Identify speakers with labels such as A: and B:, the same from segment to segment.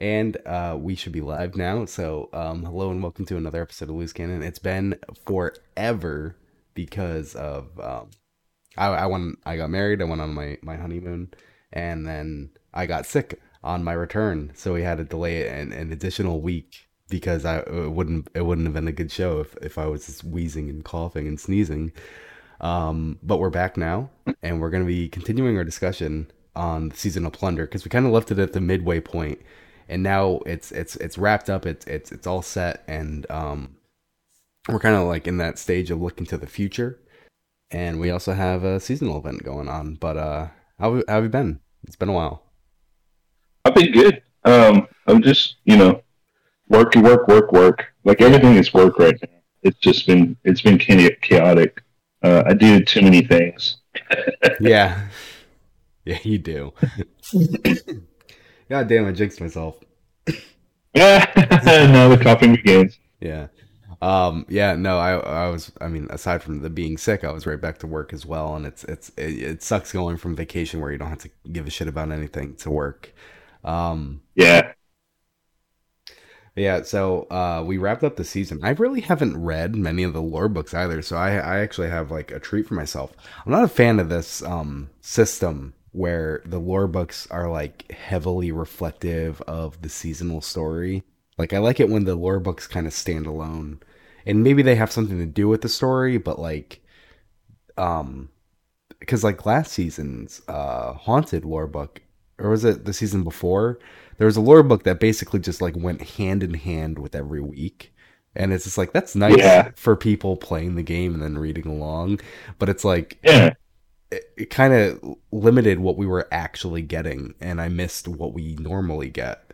A: And uh, we should be live now. So, um, hello and welcome to another episode of Loose Cannon. It's been forever because of um, I, I went, I got married, I went on my my honeymoon, and then I got sick on my return, so we had to delay it an, an additional week because I it wouldn't it wouldn't have been a good show if if I was just wheezing and coughing and sneezing. Um, but we're back now, and we're going to be continuing our discussion on the season of plunder because we kind of left it at the midway point and now it's it's it's wrapped up. It's it's it's all set, and um, we're kind of like in that stage of looking to the future. And we also have a seasonal event going on. But uh, how, how have you been? It's been a while.
B: I've been good. Um, I'm just you know, work, work, work, work. Like everything is work right now. It's just been it's been chaotic. Uh, I do too many things.
A: yeah, yeah, you do. God damn, I jinxed myself.
B: Yeah, now the coughing begins.
A: Yeah. Um, yeah, no, I, I was, I mean, aside from the being sick, I was right back to work as well. And it's, it's, it, it sucks going from vacation where you don't have to give a shit about anything to work. Um,
B: yeah.
A: Yeah, so uh, we wrapped up the season. I really haven't read many of the lore books either, so I, I actually have like a treat for myself. I'm not a fan of this um, system where the lore books are like heavily reflective of the seasonal story. Like I like it when the lore books kind of stand alone. And maybe they have something to do with the story, but like um because like last season's uh haunted lore book or was it the season before? There was a lore book that basically just like went hand in hand with every week. And it's just like that's nice yeah. for people playing the game and then reading along, but it's like
B: yeah
A: it, it kind of limited what we were actually getting, and I missed what we normally get.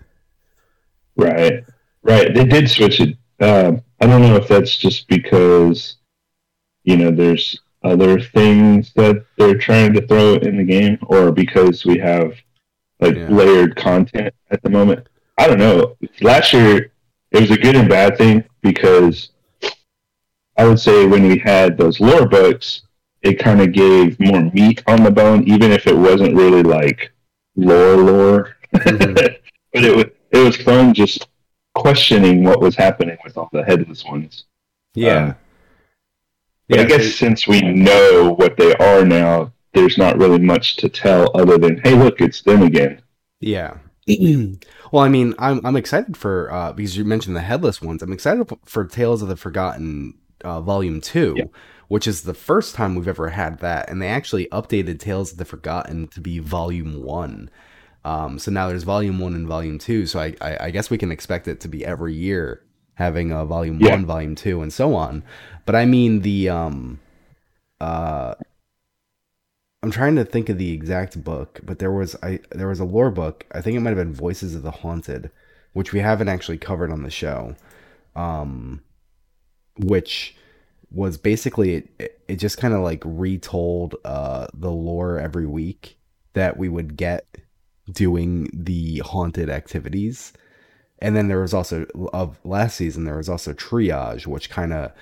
B: Right, right. They did switch it. Uh, I don't know if that's just because you know there's other things that they're trying to throw in the game, or because we have like yeah. layered content at the moment. I don't know. Last year it was a good and bad thing because I would say when we had those lore books, it kind of gave more meat on the bone, even if it wasn't really like lore lore. Mm-hmm. but it was it was fun just questioning what was happening with all the headless ones.
A: Yeah. Um,
B: but yeah, I guess since we know what they are now, there's not really much to tell other than, hey, look, it's them again.
A: Yeah. well, I mean, I'm I'm excited for uh, because you mentioned the headless ones. I'm excited for Tales of the Forgotten uh, Volume Two. Yeah which is the first time we've ever had that. And they actually updated Tales of the Forgotten to be Volume One. Um, so now there's Volume One and Volume Two. So I, I, I guess we can expect it to be every year having a Volume yeah. One, Volume Two, and so on. But I mean the um, uh. I'm trying to think of the exact book, but there was I there was a lore book. I think it might have been Voices of the Haunted, which we haven't actually covered on the show. Um, which was basically it, it just kind of like retold uh, the lore every week that we would get doing the haunted activities. And then there was also of last season there was also triage, which kind of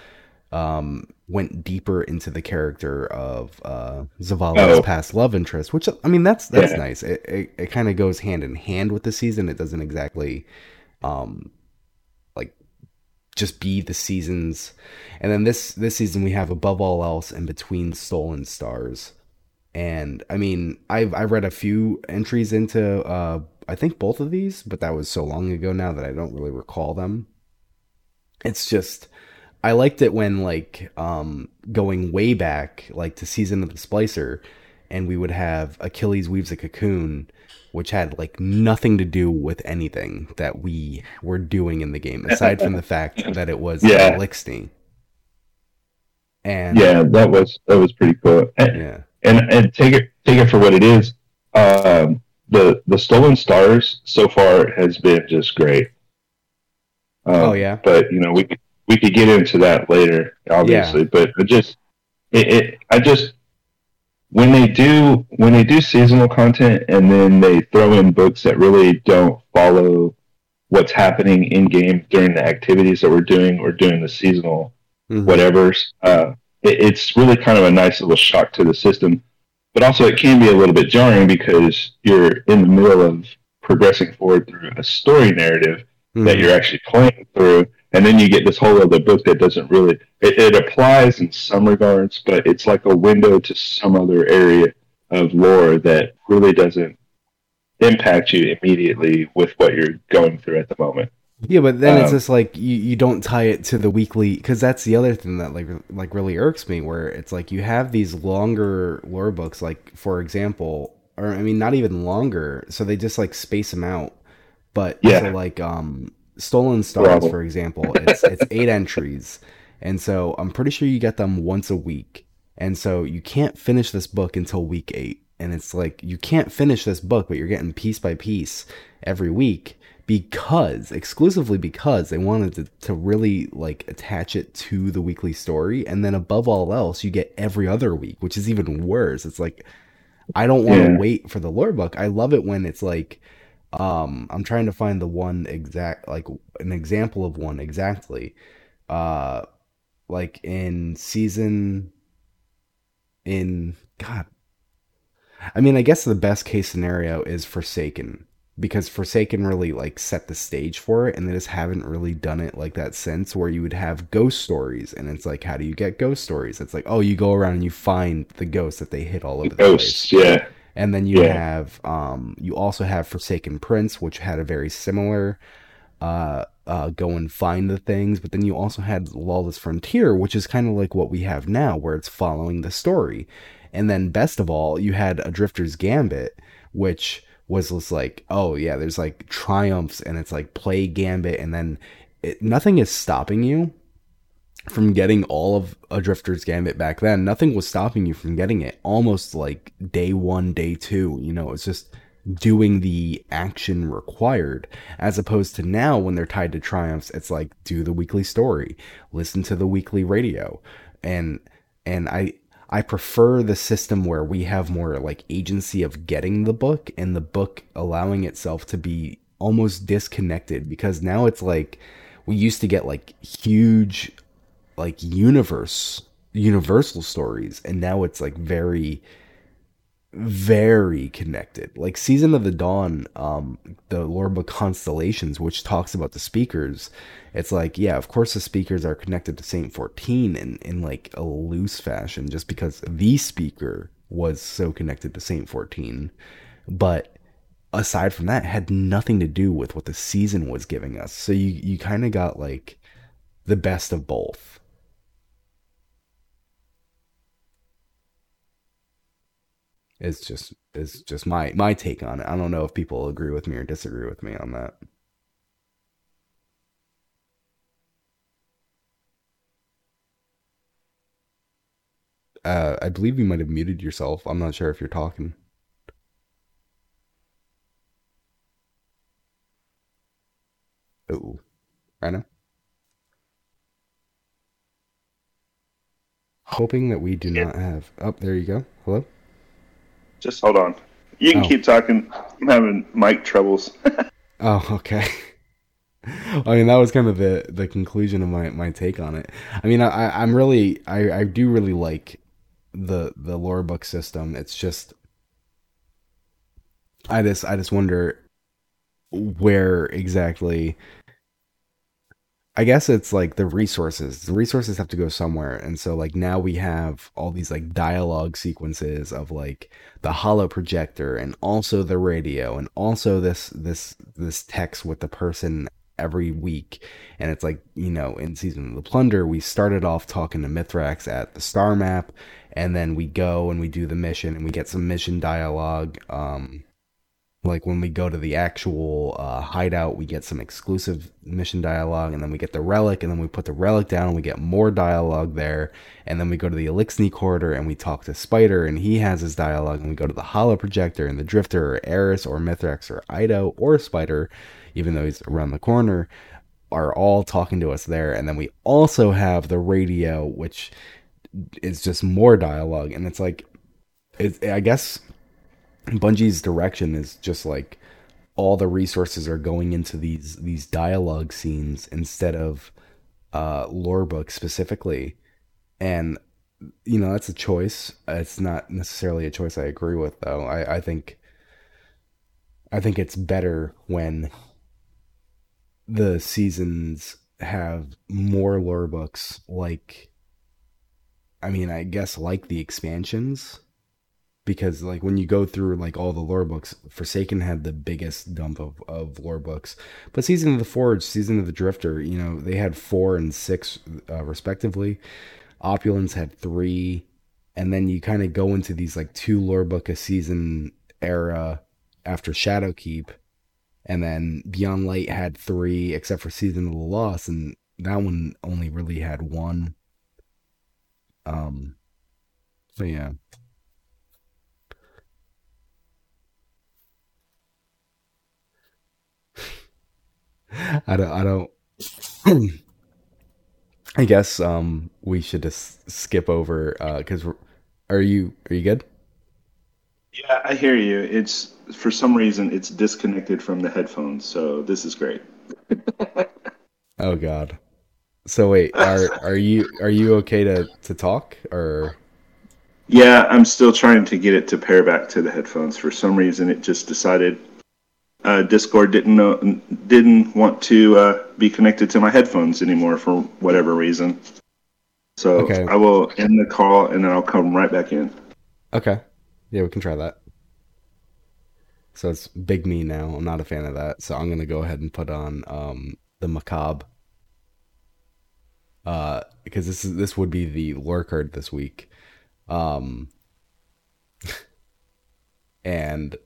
A: um, went deeper into the character of uh, Zavala's oh. past love interest. Which I mean, that's that's yeah. nice. It it, it kind of goes hand in hand with the season. It doesn't exactly um, just be the seasons. And then this this season we have above all else and between stolen stars. And I mean, I've I read a few entries into uh I think both of these, but that was so long ago now that I don't really recall them. It's just I liked it when like um going way back like to season of the splicer and we would have Achilles weaves a cocoon which had like nothing to do with anything that we were doing in the game, aside from the fact that it was
B: yeah. And yeah, that was that was pretty cool. And, yeah, and and take it take it for what it is. Um, the the stolen stars so far has been just great.
A: Um, oh yeah,
B: but you know we we could get into that later, obviously. Yeah. But it just it, it I just when they do when they do seasonal content and then they throw in books that really don't follow what's happening in game during the activities that we're doing or during the seasonal mm-hmm. whatever's uh, it, it's really kind of a nice little shock to the system but also it can be a little bit jarring because you're in the middle of progressing forward through a story narrative mm-hmm. that you're actually playing through and then you get this whole other book that doesn't really it, it, applies in some regards but it's like a window to some other area of lore that really doesn't impact you immediately with what you're going through at the moment
A: yeah but then um, it's just like you, you don't tie it to the weekly because that's the other thing that like like really irks me where it's like you have these longer lore books like for example or i mean not even longer so they just like space them out but yeah. so like um Stolen Stars, for example, it's it's eight entries, and so I'm pretty sure you get them once a week, and so you can't finish this book until week eight, and it's like you can't finish this book, but you're getting piece by piece every week because exclusively because they wanted to, to really like attach it to the weekly story. And then above all else you get every other week which is even worse. It's like i don't want to yeah. wait for the lore book. I love it when it's like um, I'm trying to find the one exact, like an example of one exactly. Uh, like in season, in God, I mean, I guess the best case scenario is Forsaken because Forsaken really like set the stage for it, and they just haven't really done it like that since. Where you would have ghost stories, and it's like, how do you get ghost stories? It's like, oh, you go around and you find the ghosts that they hit all over the
B: ghosts,
A: place.
B: yeah.
A: And then you yeah. have um, you also have Forsaken Prince, which had a very similar uh, uh, go and find the things. But then you also had Lawless Frontier, which is kind of like what we have now, where it's following the story. And then best of all, you had a Drifter's Gambit, which was just like, oh yeah, there's like triumphs and it's like play Gambit, and then it, nothing is stopping you from getting all of a drifter's gambit back then nothing was stopping you from getting it. Almost like day one day two you know it's just doing the action required. As opposed to now when they're tied to triumphs it's like do the weekly story listen to the weekly radio. And and i i prefer the system where we have more like agency of getting the book and the book allowing itself to be almost disconnected. Because now it's like we used to get like huge like universe universal stories and now it's like very very connected. Like season of the dawn um the lore book constellations which talks about the speakers it's like yeah of course the speakers are connected to saint 14 in in like a loose fashion just because the speaker was so connected to saint 14 but aside from that had nothing to do with what the season was giving us. So you you kind of got like the best of both It's just is just my my take on it. I don't know if people agree with me or disagree with me on that. Uh, I believe you might have muted yourself. I'm not sure if you're talking. Oh, I know. Hoping that we do not have. Oh, there you go. Hello.
C: Just hold on. You can oh. keep talking. I'm having mic troubles.
A: oh, okay. I mean, that was kind of the the conclusion of my my take on it. I mean, I I'm really I I do really like the the lore book system. It's just I just I just wonder where exactly I guess it's like the resources. The resources have to go somewhere. And so like now we have all these like dialogue sequences of like the holo projector and also the radio and also this this this text with the person every week. And it's like, you know, in season of the plunder, we started off talking to Mithrax at the star map, and then we go and we do the mission and we get some mission dialogue. Um like when we go to the actual uh, hideout we get some exclusive mission dialogue and then we get the relic and then we put the relic down and we get more dialogue there. And then we go to the elixir corridor and we talk to spider and he has his dialogue. And we go to the holo projector and the drifter or eris or mithrax or eido or spider even though he's around the corner are all talking to us there. And then we also have the radio which is just more dialogue. And it's like it, i guess Bungie's direction is just like all the resources are going into these these dialogue scenes instead of uh, lore books specifically, and you know that's a choice. It's not necessarily a choice I agree with, though. I, I think I think it's better when the seasons have more lore books like I mean, I guess like the expansions because like when you go through like all the lore books, Forsaken had the biggest dump of, of lore books. But Season of the Forge, Season of the Drifter, you know, they had four and six uh, respectively. Opulence had three, and then you kind of go into these like two lore book a season era after Shadowkeep, and then Beyond Light had three, except for Season of the Lost, and that one only really had one. Um, so yeah. I don't. I don't. I guess um we should just skip over because uh, are you are you good?
C: Yeah, I hear you. It's for some reason it's disconnected from the headphones, so this is great.
A: oh God. So wait, are are you are you okay to to talk or?
C: Yeah, I'm still trying to get it to pair back to the headphones. For some reason, it just decided uh, Discord didn't know, didn't want to uh, be connected to my headphones anymore for whatever reason. So okay. I will end the call and then I'll come right back in.
A: Okay. Yeah, we can try that. So it's big me now. I'm not a fan of that. So I'm gonna go ahead and put on um, the macabre. Uh, because this is this would be the card this week. Um, and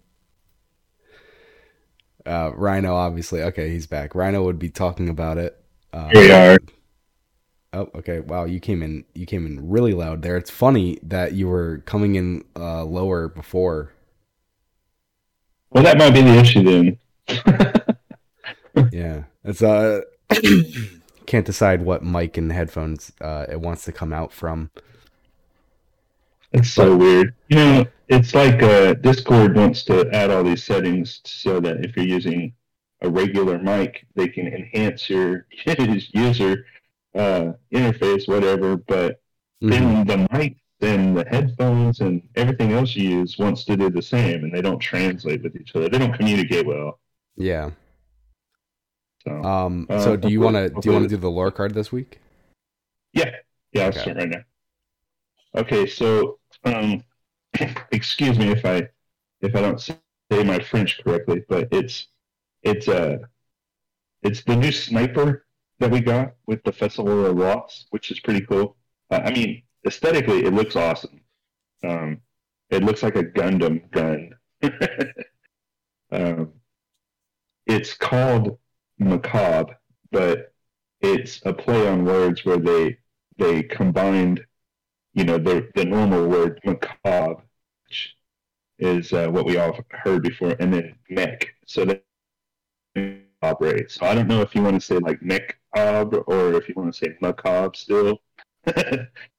A: uh, Rhino, obviously, okay, he's back. Rhino would be talking about it.
B: Uh, Here we are.
A: Oh, okay. Wow, you came in. You came in really loud there. It's funny that you were coming in uh, lower before.
B: Well, that might be the issue then.
A: yeah, it's uh, can't decide what mic and headphones uh, it wants to come out from.
B: It's so weird. You know, it's like uh, Discord wants to add all these settings so that if you're using a regular mic, they can enhance your user uh, interface, whatever. But mm-hmm. then the mic then the headphones and everything else you use wants to do the same, and they don't translate with each other. They don't communicate well.
A: Yeah. So, um. Uh, so do you want to do you want to do the lore card this week?
B: Yeah. Yeah. I'll okay. start right now. Okay. So um, excuse me if I if I don't say my French correctly, but it's it's uh it's the new sniper that we got with the Festival of Lost, which is pretty cool. Uh, I mean, aesthetically, it looks awesome. Um, it looks like a Gundam gun. um, it's called macabre, but it's a play on words where they they combined you know, the, the normal word macabre, which is uh, what we all heard before, and then mech. So that operates. So I don't know if you want to say like macabre or if you want to say macabre still.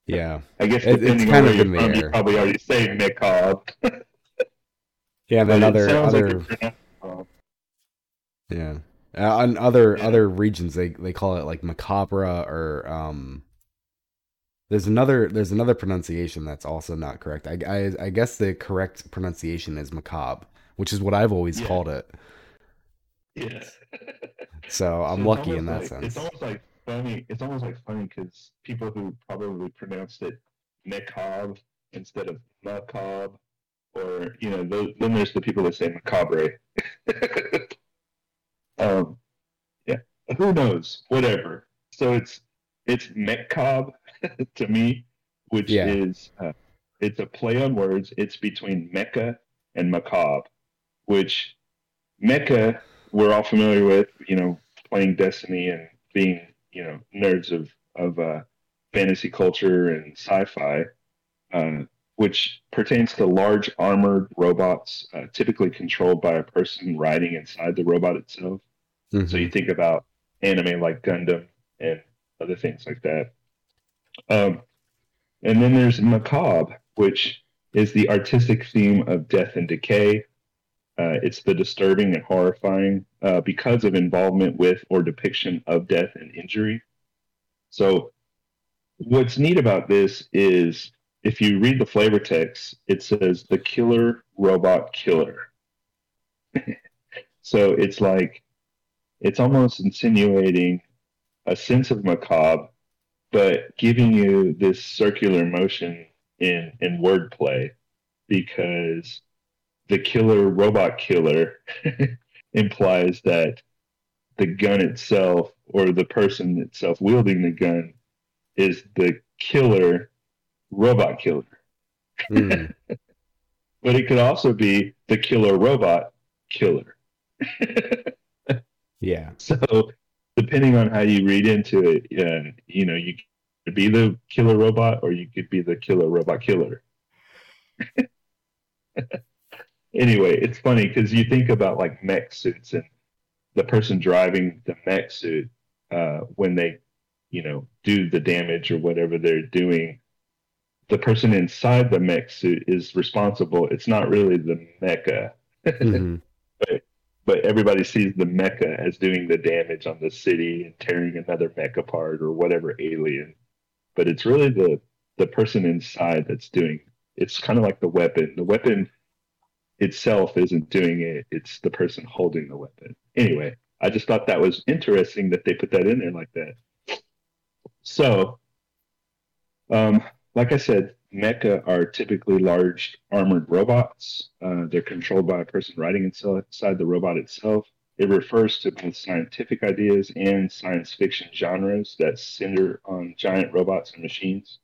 A: yeah,
B: I guess depending it's kind on where of you're from, you probably already say macabre.
A: yeah, then other other. Like yeah, uh, on other yeah. other regions they they call it like macabre or um there's another there's another pronunciation that's also not correct. I, I, I guess the correct pronunciation is macabre, which is what I've always yeah. called it.
B: Yes.
A: so I'm so lucky in that
B: like,
A: sense.
B: It's almost like funny. It's almost like funny because people who probably pronounced it macabre instead of macabre, or you know, those, then there's the people that say macabre. um, yeah. Who knows? Whatever. So it's it's macabre to me, which yeah. is uh, it's a play on words. It's between Mecha and macabre, which Mecha we're all familiar with. You know, playing Destiny and being you know nerds of of uh, fantasy culture and sci-fi, uh, which pertains to large armored robots, uh, typically controlled by a person riding inside the robot itself. Mm-hmm. So you think about anime like Gundam and other things like that. Um, and then there's macabre, which is the artistic theme of death and decay. Uh, it's the disturbing and horrifying uh, because of involvement with or depiction of death and injury. So, what's neat about this is if you read the flavor text, it says the killer robot killer. So it's like it's almost insinuating a sense of macabre, but giving you this circular motion in in wordplay because the killer robot killer implies that the gun itself or the person itself wielding the gun is the killer robot killer. Mm. but it could also be the killer robot killer.
A: yeah.
B: So depending on how you read into it, uh, you know, you could be the killer robot or you could be the killer robot killer. anyway, it's funny because you think about like mech suits and the person driving the mech suit uh, when they, you know, do the damage or whatever they're doing. The person inside the mech suit is responsible. It's not really the mecha, mm-hmm. but but everybody sees the mecha as doing the damage on the city and tearing another mech apart or whatever alien. But it's really the the person inside that's doing. It's kind of like the weapon. The weapon itself isn't doing it. It's the person holding the weapon. Anyway, I just thought that was interesting that they put that in there like that. So, um, like I said, mecha are typically large armored robots. Uh, they're controlled by a person riding inside the robot itself. It refers to both scientific ideas and science fiction genres that center on giant robots and machines.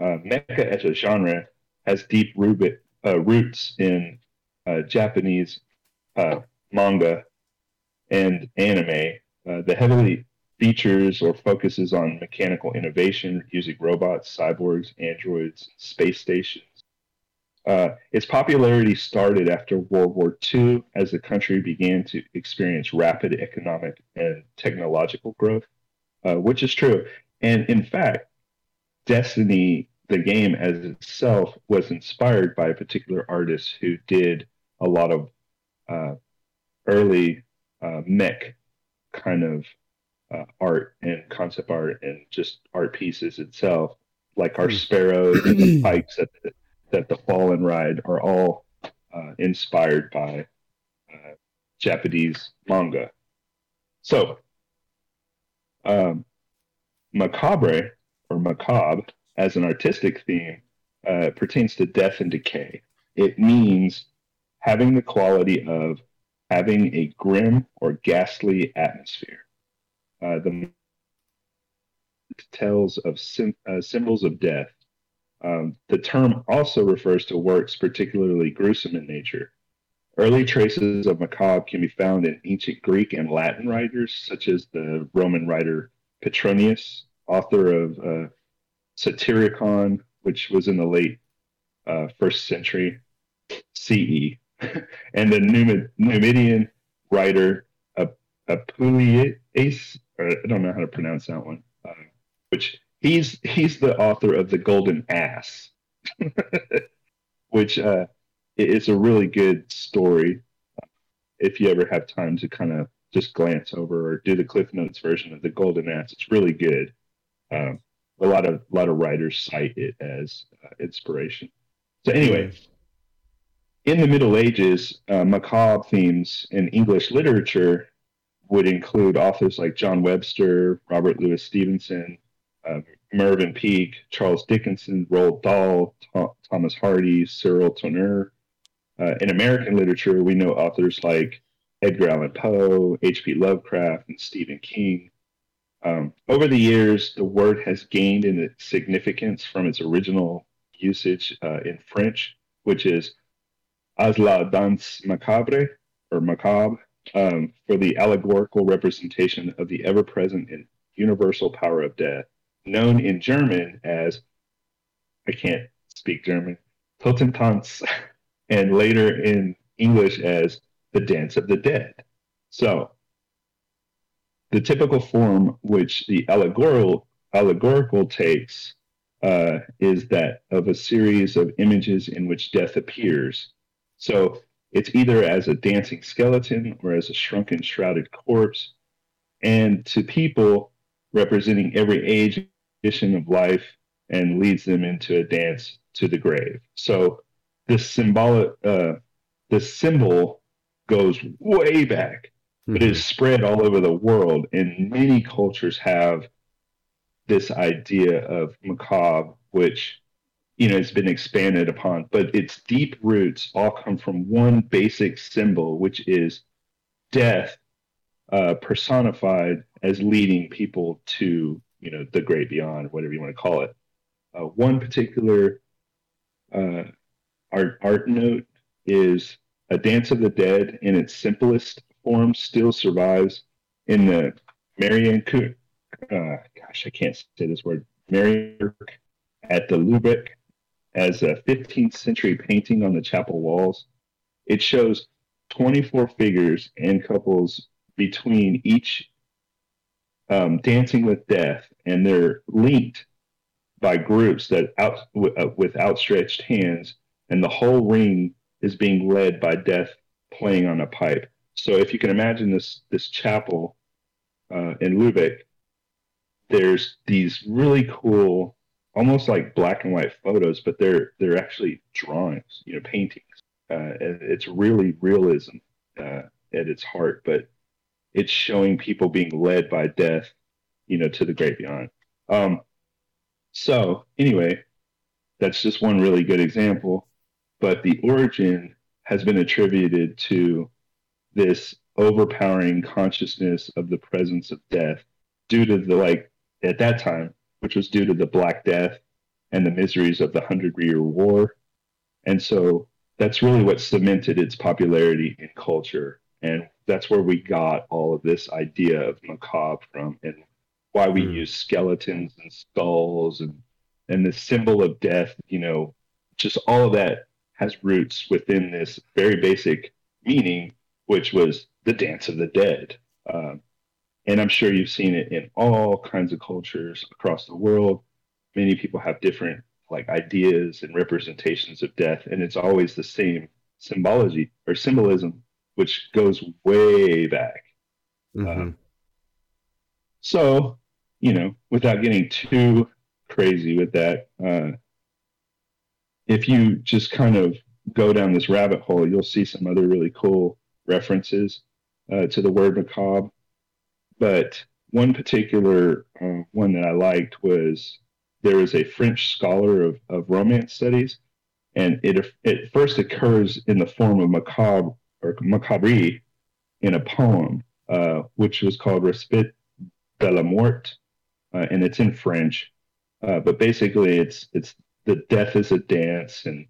B: Uh, mecha as a genre has deep uh, roots in uh, Japanese uh, manga and anime. Uh, the heavily features or focuses on mechanical innovation using robots, cyborgs, androids, space stations. Uh, its popularity started after World War II as the country began to experience rapid economic and technological growth, uh, which is true. And in fact, Destiny, the game as itself, was inspired by a particular artist who did a lot of uh, early uh, mech kind of uh, art and concept art and just art pieces itself, like our hmm. sparrows and the pikes that the, that the fallen ride are all uh, inspired by uh, Japanese manga. So, um, macabre or macabre as an artistic theme uh, pertains to death and decay. It means having the quality of having a grim or ghastly atmosphere. Uh, the tells of sim- uh, symbols of death. Um, the term also refers to works particularly gruesome in nature. Early traces of macabre can be found in ancient Greek and Latin writers, such as the Roman writer Petronius, author of uh, Satyricon, which was in the late uh, first century CE, and the Numidian writer Apuleius, or I don't know how to pronounce that one, uh, which he's he's the author of the Golden Ass, which uh, is a really good story. If you ever have time to kind of just glance over or do the Cliff Notes version of the Golden Ass, it's really good. Um, a lot of a lot of writers cite it as uh, inspiration. So anyway, in the Middle Ages, uh, macabre themes in English literature would include authors like John Webster, Robert Louis Stevenson, uh, Mervyn Peake, Charles Dickinson, Roald Dahl, Thomas Hardy, Cyril Tourneur. Uh, in American literature, we know authors like Edgar Allan Poe, H.P. Lovecraft, and Stephen King. Um, over the years, the word has gained in its significance from its original usage uh, in French, which is as la danse macabre or macabre, um, for the allegorical representation of the ever present and universal power of death, known in German as, I can't speak German, Totentanz, and later in English as the Dance of the Dead. So, the typical form which the allegorical, allegorical takes uh, is that of a series of images in which death appears. So, it's either as a dancing skeleton or as a shrunken, shrouded corpse. And to people representing every age edition of life and leads them into a dance to the grave. So this symbolic, uh, this symbol goes way back, but
A: Mhm.
B: it's spread all over the world, and many cultures have this idea of macabre, which you know it's been expanded upon, but its deep roots all come from one basic symbol, which is death uh, personified as leading people to you know the great beyond, whatever you want to call it. Uh, one particular uh, art art note is a Dance of the Dead in its simplest form still survives in the Marian uh, gosh I can't say this word Marian at the Lubeck as a 15th century painting on the chapel walls. It shows 24 figures and couples between each um, dancing with death, and they're linked by groups that out w- uh, with outstretched hands, and the whole ring is being led by death playing on a pipe. So if you can imagine this this chapel uh, in Lubeck, there's these really cool, almost like black and white photos, but they're they're actually drawings, you know, paintings. Uh, it's really realism uh, at its heart, but it's showing people being led by death, you know, to the great beyond. Um, so anyway, that's just one really good example. But the origin has been attributed to this overpowering consciousness of the presence of death due to the like at that time, which was due to the Black Death and the miseries of the Hundred Year War. And so that's really what cemented its popularity in culture. And that's where we got all of this idea of macabre from and why we
A: Mm.
B: use skeletons and skulls and, and the symbol of death, you know, just all of that has roots within this very basic meaning, which was the dance of the dead. Um, and I'm sure you've seen it in all kinds of cultures across the world. Many people have different like ideas and representations of death, and it's always the same symbology or symbolism, which goes way back.
A: Mhm.
B: So, you know, without getting too crazy with that, uh, if you just kind of go down this rabbit hole, you'll see some other really cool references uh, to the word macabre. But one particular uh, one that I liked was there was a French scholar of, of romance studies, and it it first occurs in the form of macabre or macabre in a poem, uh, which was called Respite de la Mort, uh, and it's in French. Uh, but basically, it's it's the death is a dance, and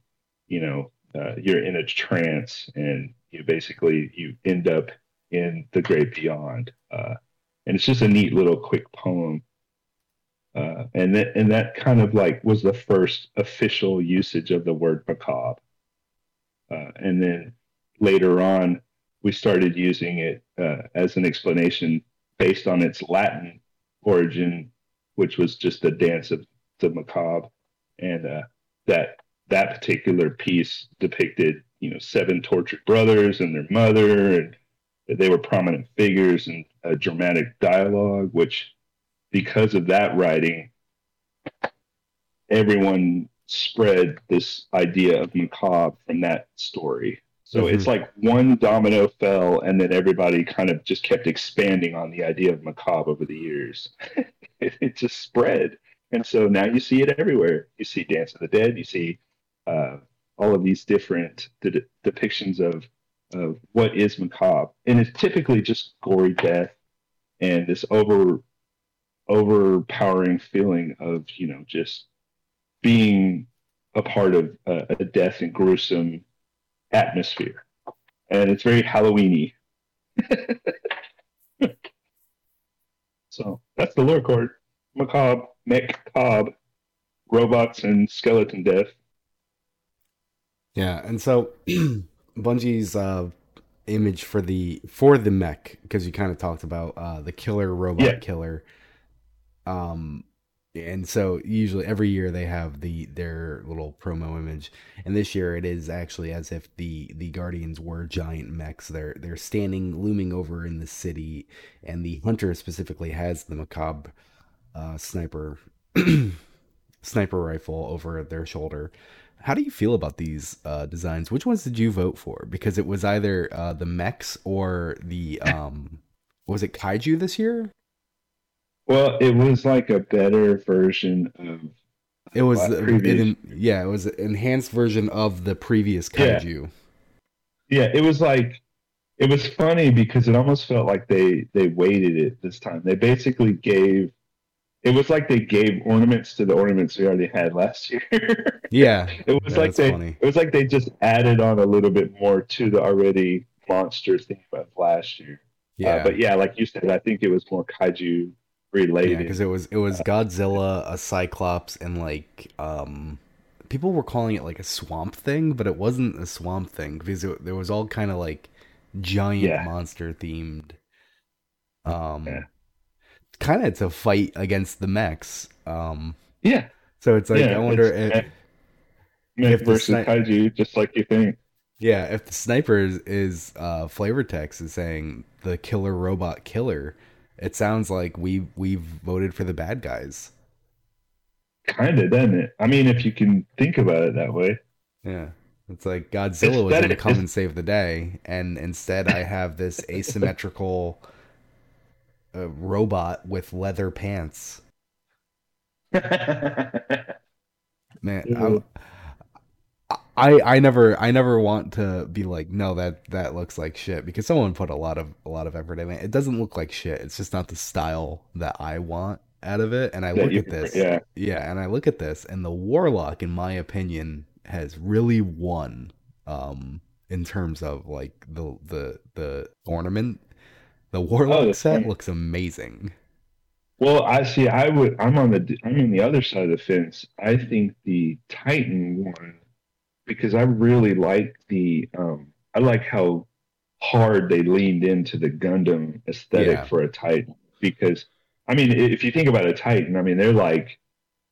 B: you know uh, you're in a trance, and you basically you end up in the great beyond. And it's just a neat little quick poem. Uh, and that and that kind of like was the first official usage of the word macabre. Uh, and then later on, we started using it uh, as an explanation based on its Latin origin, which was just the dance of the macabre, and uh, that that particular piece depicted, you know, seven tortured brothers and their mother, and they were prominent figures in a dramatic dialogue, which, because of that writing, everyone spread this idea of macabre from that story. So
A: Mhm.
B: it's like one domino fell, and then everybody kind of just kept expanding on the idea of macabre over the years. it, it just spread, and so now you see it everywhere. You see Dance of the Dead. You see uh, all of these different de- depictions of of what is macabre, and it's typically just gory death and this over overpowering feeling of you know just being a part of a, death and gruesome atmosphere, and it's very Halloweeny. so that's the lore court. Macabre, cob, robots and skeleton death.
A: Yeah, and so Bungie's uh, image for the for the mech because you kind of talked about uh, the killer robot
B: Yeah.
A: killer. Um, and so usually every year they have the their little promo image, and this year it is actually as if the the Guardians were giant mechs. They're they're standing looming over in the city, and the hunter specifically has the macabre uh, sniper sniper rifle over their shoulder. How do you feel about these uh, designs? Which ones did you vote for? Because it was either uh, the mechs or the um, was it kaiju this year?
B: Well, it was like a better version of.
A: It was it, yeah, it was an enhanced version of the previous kaiju.
B: Yeah. yeah, it was like it was funny because it almost felt like they they waited it this time. They basically gave it was like they gave ornaments to the ornaments we already had last year.
A: yeah,
B: it was like they funny. it was like they just added on a little bit more to the already monster theme of last year. Uh, yeah, uh, but yeah, like you said, I think it was more kaiju related
A: because it was it was Godzilla, a Cyclops, and like um people were calling it like a swamp thing, but it wasn't a swamp thing because it, there was all kind of like giant yeah. monster themed. Um, yeah. Kind of to fight against the mechs. Um,
B: yeah.
A: So it's like yeah, I wonder if, mech,
B: mech if versus sni- kaiju, just like you think.
A: Yeah, if the sniper is, is uh, flavor text is saying the killer robot killer, it sounds like we we've voted for the bad guys.
B: Kind of, doesn't it? I mean, if you can think about it that way.
A: Yeah. It's like Godzilla was going to come and save the day, and instead I have this asymmetrical uh, robot with leather pants. Man, I I never I never want to be like no that that looks like shit because someone put a lot of a lot of effort in it. It doesn't look like shit. It's just not the style that I want out of it. And I look at this, yeah, yeah, and I look at this, and the Warlock, in my opinion, has really won um in terms of like the the the ornament. The warlock oh, set funny. looks amazing.
B: Well, I see. I would. I'm on the. I'm on the other side of the fence. I think the Titan one because I really like the. um I like how hard they leaned into the Gundam aesthetic yeah. for a Titan because I mean, if you think about a Titan, I mean, they're like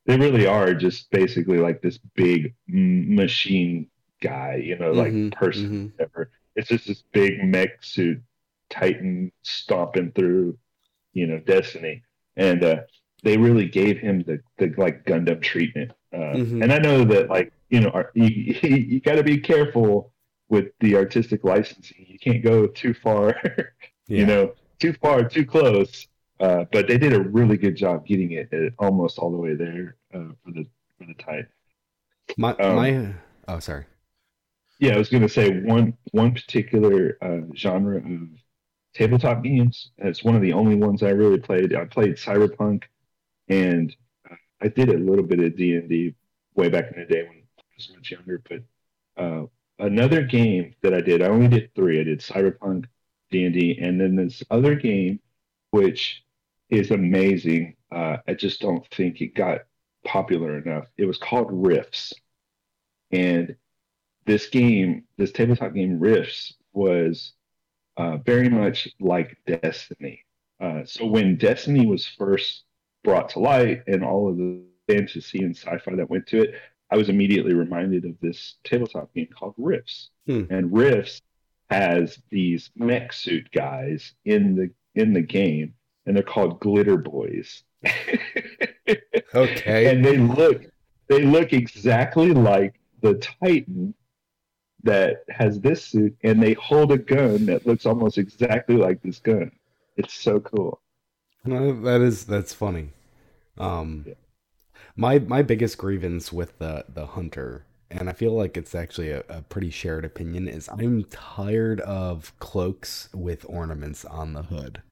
B: they really are just basically like this big machine guy, you know, like mm-hmm, person. Mm-hmm. It's just this big mech suit Titan stomping through, you know, Destiny, and uh, they really gave him the the like Gundam treatment. Uh, mm-hmm. And I know that like you know you you got to be careful with the artistic licensing. You can't go too far, yeah. you know, too far, too close. Uh, but they did a really good job getting it, it almost all the way there uh, for the for the tight.
A: My um, my oh sorry.
B: Yeah, I was going to say one one particular uh, genre of tabletop games. It's one of the only ones I really played. I played Cyberpunk, and I did a little bit of D and D way back in the day when I was much younger. But uh, another game that I did, I only did three. I did Cyberpunk, D and D, and then this other game which is amazing. Uh, I just don't think it got popular enough. It was called Rifts. And this game, this tabletop game Rifts, was uh, very much like Destiny. Uh, so when Destiny was first brought to light and all of the fantasy and sci-fi that went to it, I was immediately reminded of this tabletop game called Rifts. Hmm. And Rifts has these mech suit guys in the in the game, and they're called Glitter Boys.
A: okay.
B: And they look they look exactly like the Titan that has this suit, and they hold a gun that looks almost exactly like this gun. It's so cool.
A: No, that is that's funny. Um, yeah. my my biggest grievance with the the hunter, and I feel like it's actually a, a pretty shared opinion, is I'm tired of cloaks with ornaments on the hood.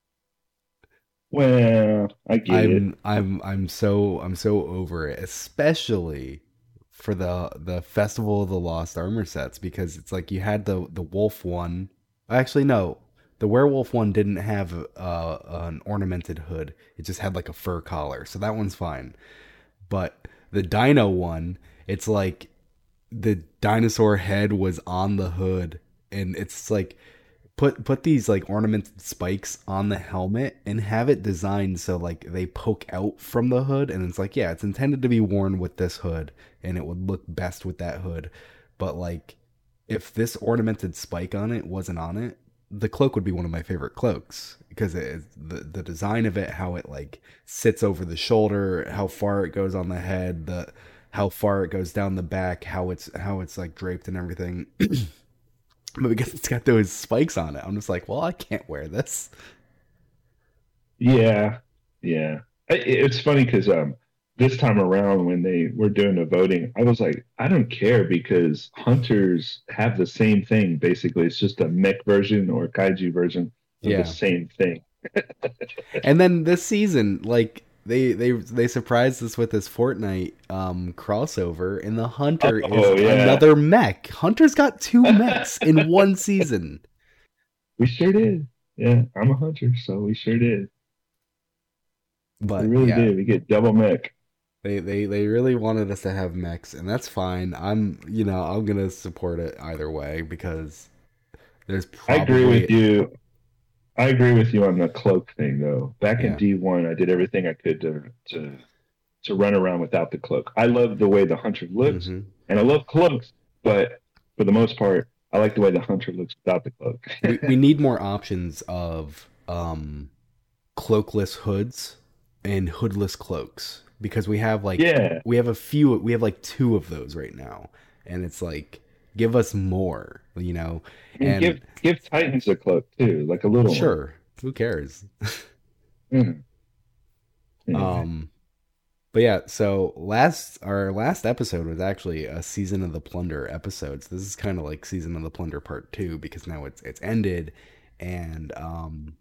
B: Well, I get
A: I'm,
B: it.
A: I'm I'm so I'm so over it, especially for the the Festival of the Lost Armor sets because it's like you had the the wolf one. Actually, no, the werewolf one didn't have uh, an ornamented hood. It just had like a fur collar, so that one's fine. But the dino one, it's like the dinosaur head was on the hood, and it's like put put these like ornamented spikes on the helmet and have it designed so like they poke out from the hood and it's like yeah it's intended to be worn with this hood and it would look best with that hood but like if this ornamented spike on it wasn't on it the cloak would be one of my favorite cloaks because it the the design of it how it like sits over the shoulder how far it goes on the head the how far it goes down the back, how it's how it's like draped and everything. but because it's got those spikes on it, I'm just like, well, I can't wear this.
B: Yeah, yeah. It's funny because um, this time around when they were doing the voting, I was like, I don't care because hunters have the same thing. Basically, it's just a mech version or kaiju version of yeah. the same thing.
A: and then this season, like they they they surprised us with this Fortnite um, crossover, and the hunter oh, is yeah. another mech. Hunter's got two mechs in one season.
B: We sure did. Yeah, I'm a hunter, so we sure did. But we really yeah. did. We get double mech.
A: They, they they really wanted us to have mechs, and that's fine. I'm you know I'm gonna support it either way because there's.
B: Probably... I agree with you. I agree with you on the cloak thing, though. Back yeah. in D one, I did everything I could to to to run around without the cloak. I love the way the hunter looks, mm-hmm. and I love cloaks, but for the most part, I like the way the hunter looks without the cloak.
A: we, we need more options of um, cloakless hoods and hoodless cloaks because we have like
B: yeah.
A: we have a few we have like two of those right now, and it's like give us more, you know.
B: and give give Titans a cloak too, like a little.
A: Sure, one. who cares? mm. Um, but yeah. So last our last episode was actually a season of the plunder episodes. This is kind of like season of the plunder part two because now it's it's ended, and um,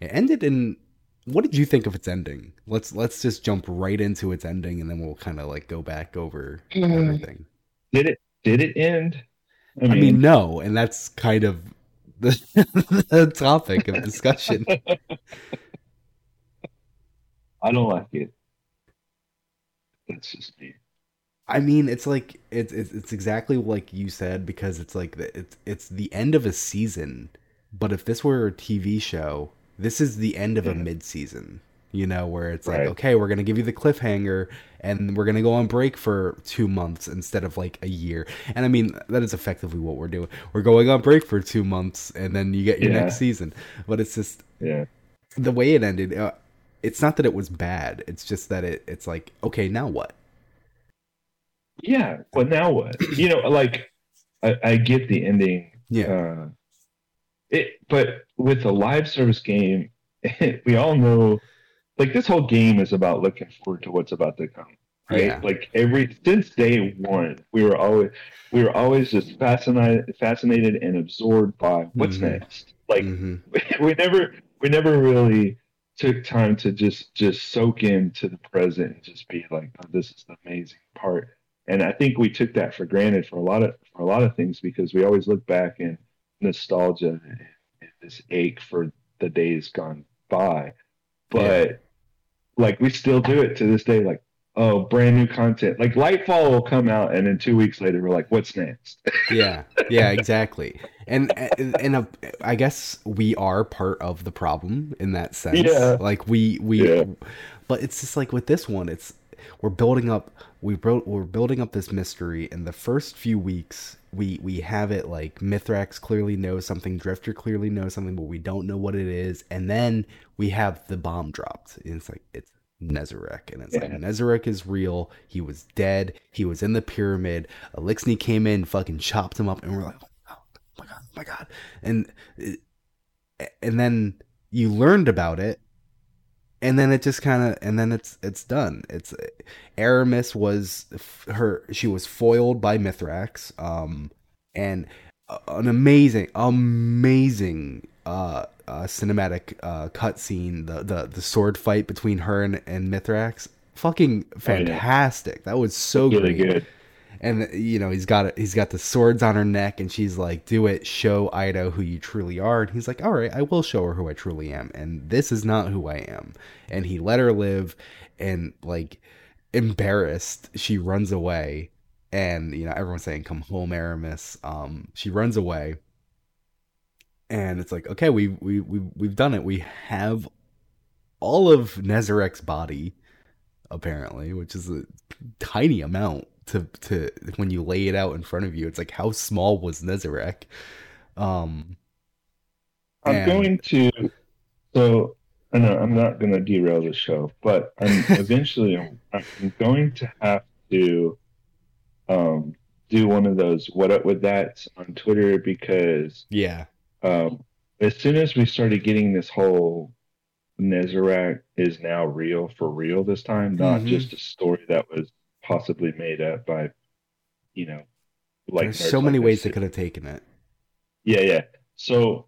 A: it ended in. What did you think of its ending? Let's let's just jump right into its ending, and then we'll kind of like go back over mm. everything.
B: Did it did it end?
A: I mean, I mean no, and that's kind of the, the topic of discussion.
B: I don't like it. That's just me.
A: I mean, it's like it's it's, it's exactly like you said because it's like the, it's it's the end of a season. But if this were a TV show, this is the end of a mid season you know, where it's right. like, okay, we're going to give you the cliffhanger and we're going to go on break for two months instead of like a year. And I mean, that is effectively what we're doing. We're going on break for two months and then you get your yeah. next season. But it's just,
B: yeah,
A: the way it ended, uh, it's not that it was bad. It's just that it, it's like, okay, now what?
B: Yeah, but now what? you know, like, I, I get the ending.
A: Yeah. Uh,
B: it, but with a live service game, we all know like this whole game is about looking forward to what's about to come right yeah. like every since day one we were always we were always just fascinated fascinated and absorbed by what's mm-hmm. next like mm-hmm. we never we never really took time to just just soak into the present and just be like oh, this is the amazing part and i think we took that for granted for a lot of for a lot of things because we always look back in nostalgia and, and this ache for the days gone by but yeah like we still do it to this day. Like, oh, brand new content. Like Lightfall will come out, and then two weeks later, we're like, what's next?
A: yeah, yeah, exactly. And and a, I guess we are part of the problem in that sense.
B: Yeah.
A: Like we we, yeah. but it's just like with this one, it's we're building up we wrote we're building up this mystery in the first few weeks we we have it like Mithrax clearly knows something, Drifter clearly knows something, but we don't know what it is. And then we have the bomb dropped. And it's like it's Nezarec. And it's yeah. like Nezarec is real. He was dead. He was in the pyramid. Eliksni came in, fucking chopped him up, and we're like, oh my god, oh my god. Oh and eh, and then you learned about it and then it just kind of and then it's it's done it's Eramis was her she was foiled by mithrax um and an amazing amazing uh, uh cinematic uh cutscene the, the the sword fight between her and, and mithrax fucking fantastic oh, yeah. that was so really great. good and you know he's got he's got the swords on her neck and she's like do it. Show Eido who you truly are. And he's like all right I will show her who I truly am. And this is not who I am. And he let her live and like embarrassed she runs away. And you know everyone's saying come home Eramis. Um she runs away. And it's like okay we we we we've done it. We have all of Nezarec's body apparently which is a tiny amount to to when you lay it out in front of you. It's like how small was Nezarec? Um,
B: I'm and... going to. So I know I'm not going to derail the show, but I'm eventually I'm, I'm going to have to um, do one of those what up with that on Twitter because
A: yeah,
B: um, as soon as we started getting this whole Nezarec is now real for real this time, not mm-hmm. just a story that was possibly made up by, you know,
A: like there's so many ways they could have taken it.
B: Yeah, yeah. So,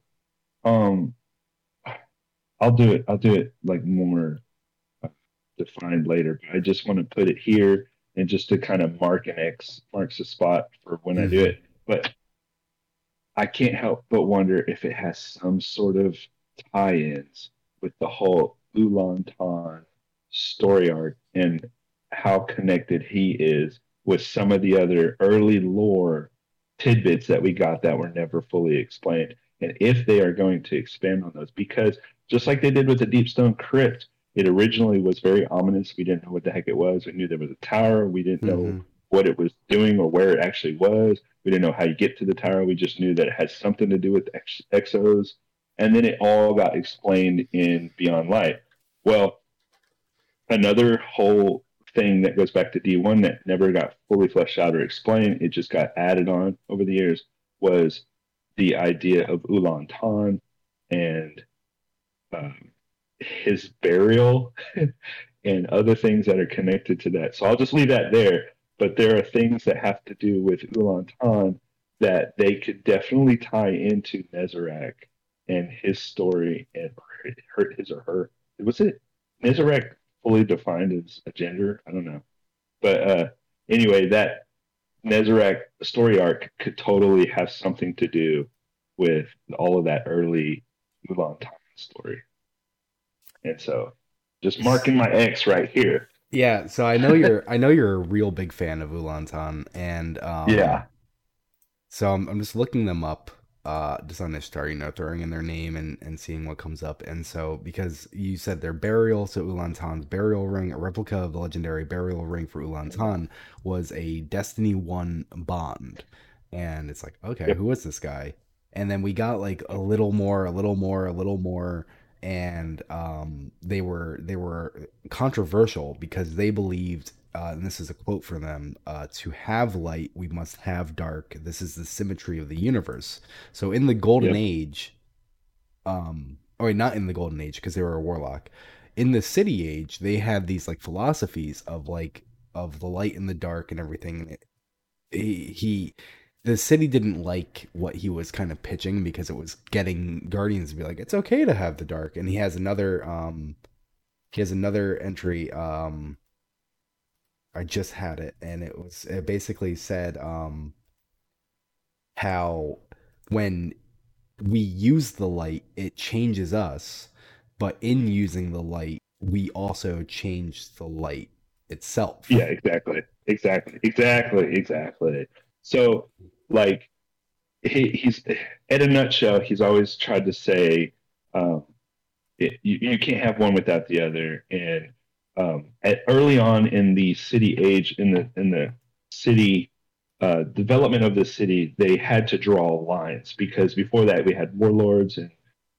B: um, I'll do it. I'll do it like more uh, defined later. But I just want to put it here and just to kind of mark an X marks a spot for when mm-hmm. I do it. But I can't help but wonder if it has some sort of tie-ins with the whole Ulan story arc and how connected he is with some of the other early lore tidbits that we got that were never fully explained. And if they are going to expand on those, because just like they did with the Deepstone Crypt, it originally was very ominous. We didn't know what the heck it was. We knew there was a tower. We didn't mm-hmm. know what it was doing or where it actually was. We didn't know how you get to the tower. We just knew that it had something to do with X- exos. And then it all got explained in Beyond Light. Well, another whole thing that goes back to D1 that never got fully fleshed out or explained, it just got added on over the years, was the idea of Ulan Tan and um, his burial and other things that are connected to that. So I'll just leave that there. But there are things that have to do with Ulan Tan that they could definitely tie into Nezarec and his story and hurt his or her. Was it Nezarec fully defined as a gender? I don't know. But uh, anyway, that Nezarec story arc could totally have something to do with all of that early Ulan Tan story. And so just marking my X right here.
A: Yeah, so I know you're I know you're a real big fan of Ulan Tan and um,
B: Yeah.
A: So I'm I'm just looking them up uh just on Ishtar, you know, throwing in their name and, and seeing what comes up. And so because you said their burial, so Ulan Tan's burial ring, a replica of the legendary burial ring for Ulan Tan was a Destiny 1 bond. And it's like, okay, yep. who is this guy? And then we got like a little more, a little more, a little more and um, they were they were controversial because they believed, uh, and this is a quote from them: uh, "To have light, we must have dark. This is the symmetry of the universe." So in the Golden yep. Age, um, or not in the Golden Age because they were a warlock. In the City Age, they had these like philosophies of like of the light and the dark and everything. He, he the city didn't like what he was kind of pitching because it was getting Guardians to be like, it's okay to have the dark. And he has another um he has another entry, um I just had it and it was it basically said um how when we use the light, it changes us, but in using the light, we also change the light itself.
B: Yeah, exactly. Exactly. Exactly. Exactly. So, like, he, he's in a nutshell. He's always tried to say, um, it, you, you can't have one without the other. And um, at early on in the city age, in the in the city uh, development of the city, they had to draw lines because before that we had warlords and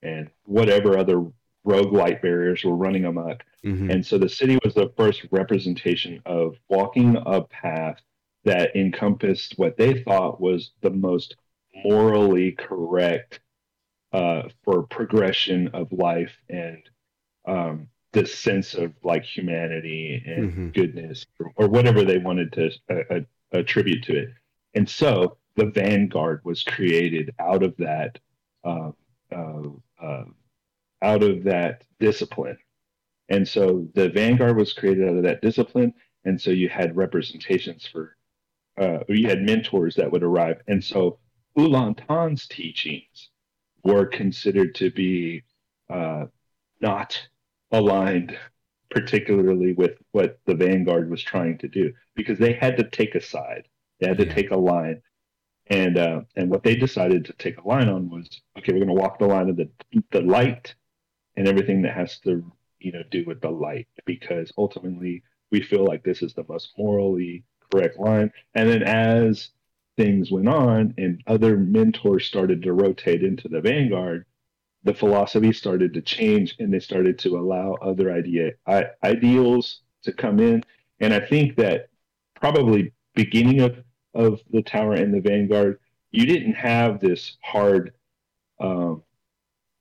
B: and whatever other rogue light barriers were running amok. Mm-hmm. And so the city was the first representation of walking a path that encompassed what they thought was the most morally correct uh, for progression of life and um, this sense of like humanity and mm-hmm. goodness or, or, whatever they wanted to uh, uh, attribute to it. And so the vanguard was created out of that, uh, uh, uh, out of that discipline. And so the vanguard was created out of that discipline. And so you had representations for uh, you had mentors that would arrive. And so Ulan Tan's teachings were considered to be uh, not aligned particularly with what the vanguard was trying to do because they had to take a side they had to yeah. take a line and uh, and what they decided to take a line on was okay we're going to walk the line of the the light and everything that has to you know do with the light because ultimately we feel like this is the most morally correct line. And then as things went on and other mentors started to rotate into the vanguard, the philosophy started to change and they started to allow other idea I, ideals to come in. And I think that probably beginning of of the tower and the vanguard, you didn't have this hard um,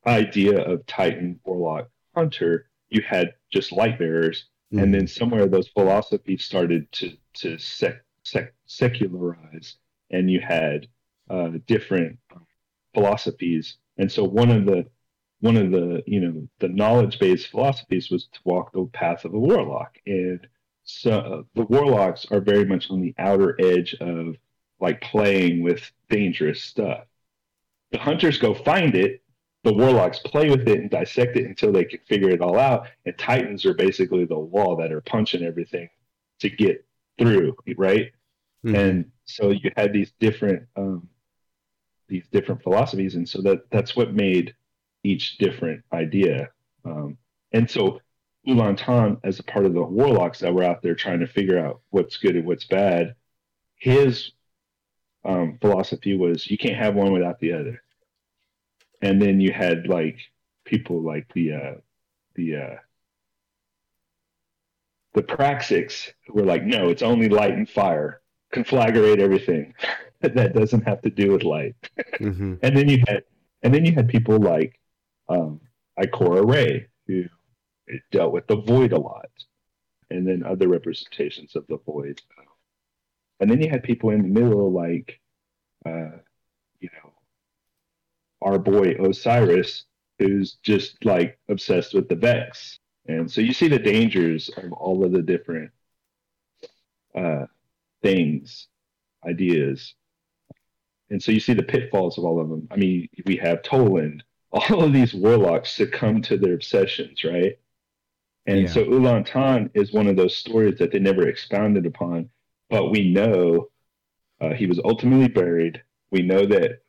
B: idea of Titan, Warlock, Hunter. You had just light bearers, mm. and then somewhere those philosophies started to to sec, sec, secularize, and you had uh, different philosophies. And so one of the one of the you know the knowledge based philosophies was to walk the path of a warlock, and so uh, the warlocks are very much on the outer edge of like playing with dangerous stuff. The hunters go find it. The warlocks play with it and dissect it until they can figure it all out. And titans are basically the wall that are punching everything to get through, right? Mm-hmm. And so you had these different um, these different philosophies, and so that that's what made each different idea. Um, and so Ulan Tan, as a part of the warlocks that were out there trying to figure out what's good and what's bad, his um, philosophy was you can't have one without the other. And then you had like people like the uh, the uh, the Praxics who were like, no, it's only light and fire. Conflagrate everything that doesn't have to do with light. Mm-hmm. and then you had and then you had people like um, Ikora Rey who dealt with the void a lot, and then other representations of the void. And then you had people in the middle like, uh, you know, our boy Osiris, who's just like obsessed with the Vex. And so you see the dangers of all of the different uh, things, ideas. And so you see the pitfalls of all of them. I mean, we have Toland. All of these warlocks succumb to their obsessions, right? And yeah. so Ulan Tan is one of those stories that they never expounded upon, but we know uh, he was ultimately buried. We know that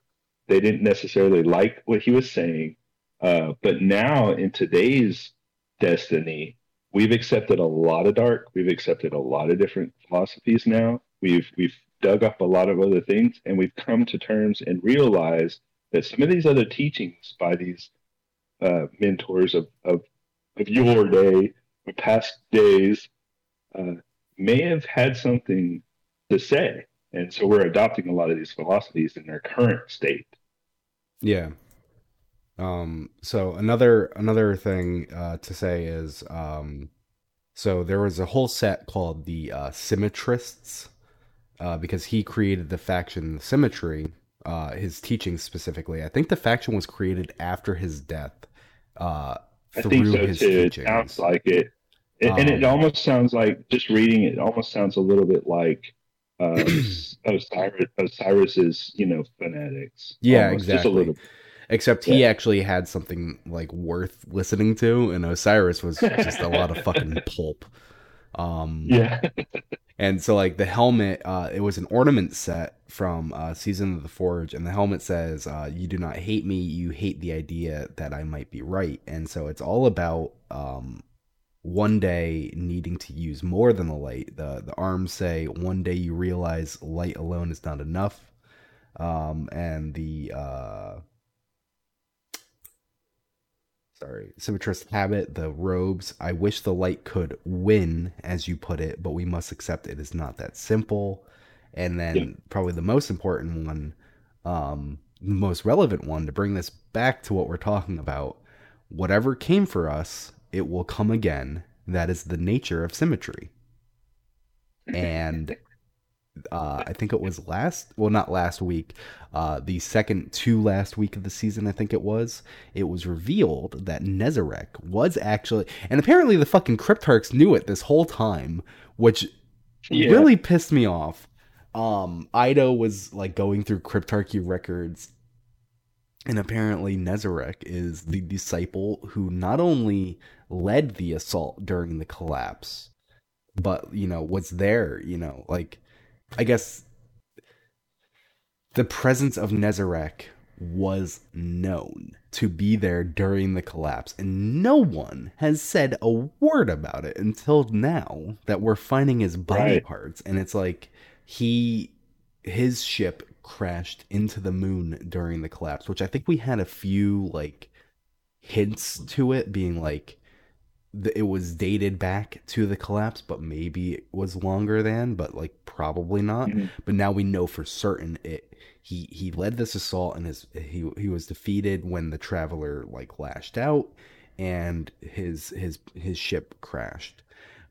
B: they didn't necessarily like what he was saying, uh, but now in today's destiny, we've accepted a lot of dark. We've accepted a lot of different philosophies now. We've we've dug up a lot of other things, and we've come to terms and realized that some of these other teachings by these uh, mentors of, of of your day, of past days, uh, may have had something to say. And so we're adopting a lot of these philosophies in their current state.
A: Yeah. Um, so another another thing uh, to say is um, so there was a whole set called the uh, Symmetrists uh, because he created the faction Symmetry, uh, his teachings specifically. I think the faction was created after his death. Uh,
B: I think so too. Teachings. It sounds like it. it um, and it almost sounds like just reading it, it almost sounds a little bit like uh, Osiris, Osiris's, you know, fanatics.
A: Yeah, almost, exactly. Except he yeah. actually had something like worth listening to, and Osiris was just a lot of fucking pulp. Um,
B: yeah.
A: and so, like the helmet, uh, it was an ornament set from uh, Season of the Forge, and the helmet says, uh, "You do not hate me; you hate the idea that I might be right." And so, it's all about um, one day needing to use more than the light. The the arms say one day you realize light alone is not enough. Um, and the uh, sorry, symmetrist habit, the robes. I wish the light could win, as you put it, but we must accept it is not that simple. And then yeah. probably the most important one, um, the most relevant one to bring this back to what we're talking about. Whatever came for us it will come again. That is the nature of symmetry. And uh, I think it was last, well, not last week, uh, the second to last week of the season, I think it was, it was revealed that Nezarec was actually, and apparently the fucking Cryptarchs knew it this whole time, which yeah. really pissed me off. Um, Eido was like going through Cryptarchy records and apparently, Nezarec is the disciple who not only led the assault during the collapse, but, you know, was there, you know, like, I guess the presence of Nezarec was known to be there during the collapse, and no one has said a word about it until now that we're finding his body right. parts. And it's like he, his ship crashed into the moon during the collapse, which I think we had a few like hints to it being like it was dated back to the collapse, but maybe it was longer than, but like probably not. Mm-hmm. But now we know for certain it. He he led this assault and his he he was defeated when the traveler like lashed out and his his his ship crashed.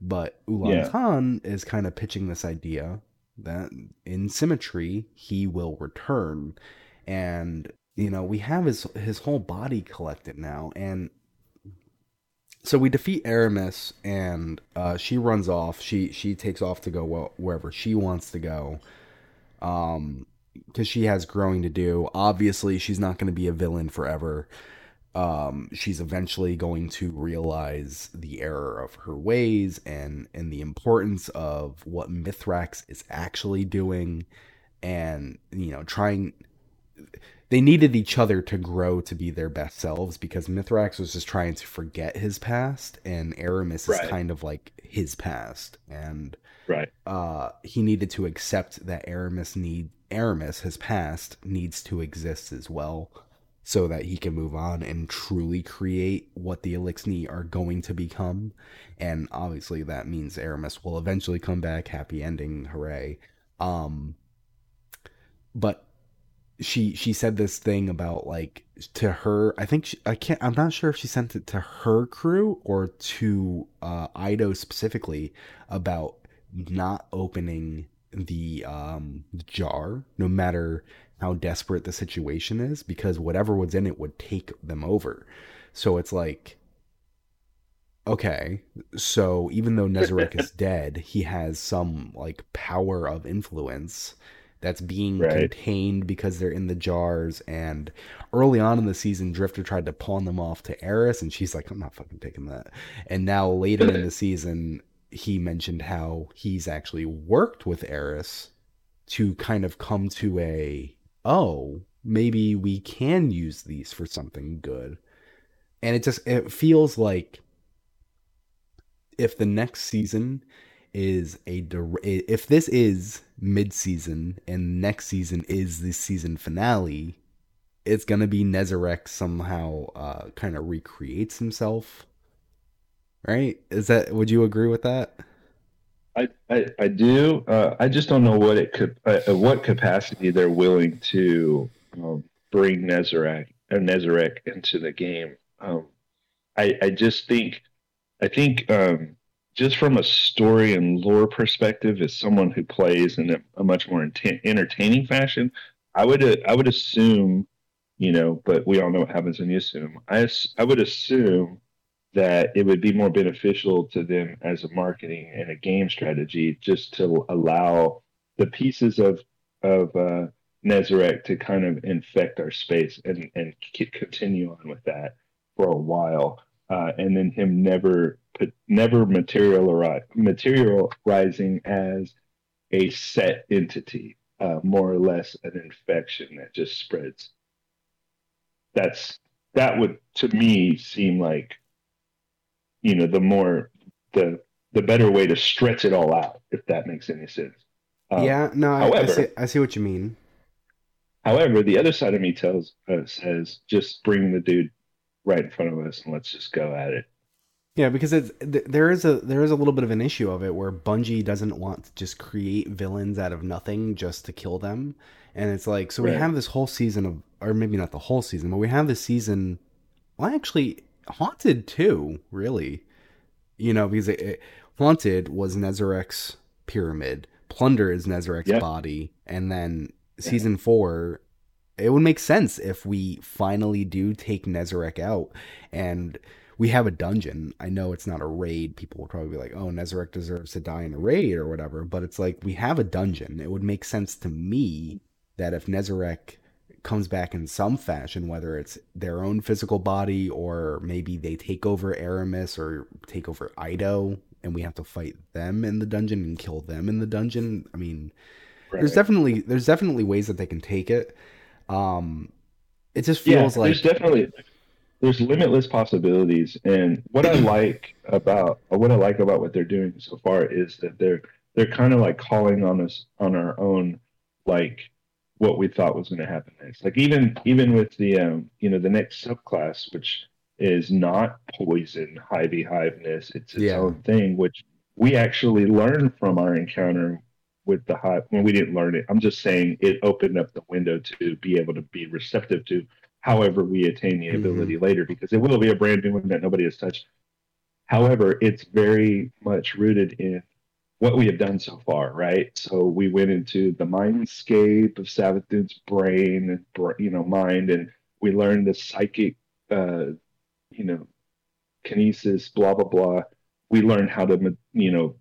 A: But Ulan yeah. Khan is kind of pitching this idea that in symmetry he will return and you know we have his his whole body collected now and so we defeat Eramis, and uh, she runs off. She she takes off to go wherever she wants to go, um, because she has growing to do. Obviously, she's not going to be a villain forever. Um, she's eventually going to realize the error of her ways and and the importance of what Mithrax is actually doing, and you know, trying they needed each other to grow to be their best selves because Mithrax was just trying to forget his past and Eramis right. is kind of like his past. And
B: right.
A: uh he needed to accept that Eramis need Eramis his past needs to exist as well so that he can move on and truly create what the Eliksni are going to become. And obviously that means Eramis will eventually come back happy ending hooray. Um but she she said this thing about like to her i think she, i can't i'm not sure if she sent it to her crew or to uh Eido specifically about not opening the um jar no matter how desperate the situation is because whatever was in it would take them over. So it's like okay so even though Nezarec is dead he has some like power of influence that's being right. contained because they're in the jars. And early on in the season, Drifter tried to pawn them off to Eris, and she's like, I'm not fucking taking that. And now later in the season, he mentioned how he's actually worked with Eris to kind of come to a, oh, maybe we can use these for something good. And it just it feels like if the next season is a if this is mid-season and next season is the season finale it's gonna be Nezarec somehow uh, kind of recreates himself right? Is that would you agree with that?
B: I i, I do. Uh, i just don't know what it could uh, what capacity they're willing to um, bring Nezarec uh, Nezarec into the game. Um, i i just think i think um, just from a story and lore perspective, as someone who plays in a, a much more ent- entertaining fashion, I would uh, I would assume, you know, but we all know what happens when you assume. I I would assume that it would be more beneficial to them as a marketing and a game strategy just to allow the pieces of of uh, Nezarec to kind of infect our space and and continue on with that for a while, uh, and then him never never materialize, materializing as a set entity, uh, more or less an infection that just spreads. That's that would to me seem like, you know, the more the the better way to stretch it all out, if that makes any sense.
A: Um, yeah, no, however, I, I, see, I see what you mean.
B: However, the other side of me tells uh, says just bring the dude right in front of us and let's just go at it.
A: Yeah, because it's there is a there is a little bit of an issue of it where Bungie doesn't want to just create villains out of nothing just to kill them, and it's like so right. we have this whole season of, or maybe not the whole season, but we have this season. Well, actually, Haunted too, really, you know, because it, it, Haunted was Nezarec's pyramid, Plunder is Nezarec's yep. body, and then season four it would make sense if we finally do take Nezarec out and we have a dungeon. I know it's not a raid. People will probably be like, oh, Nezarec deserves to die in a raid or whatever. But it's like we have a dungeon. It would make sense to me that if Nezarec comes back in some fashion, whether it's their own physical body or maybe they take over Eramis or take over Eido and we have to fight them in the dungeon and kill them in the dungeon. I mean, right. there's definitely there's definitely ways that they can take it. Um, it just feels
B: yeah,
A: like
B: there's definitely there's limitless possibilities. And what I like about what I like about what they're doing so far is that they're they're kind of like calling on us on our own, like what we thought was going to happen next. Like even even with the um, you know the next subclass, which is not poison, high beehiveness. It's its
A: Yeah.
B: own thing, which we actually learned from our encounter with the hot when we didn't learn it. I'm just saying it opened up the window to be able to be receptive to however we attain the
A: Mhm.
B: ability later, because it will be a brand new one that nobody has touched. However, it's very much rooted in what we have done so far, right? So we went into the mindscape of Savathun's brain and you know mind, and we learned the psychic, uh, you know, kinesis, blah blah blah. We learned how to you know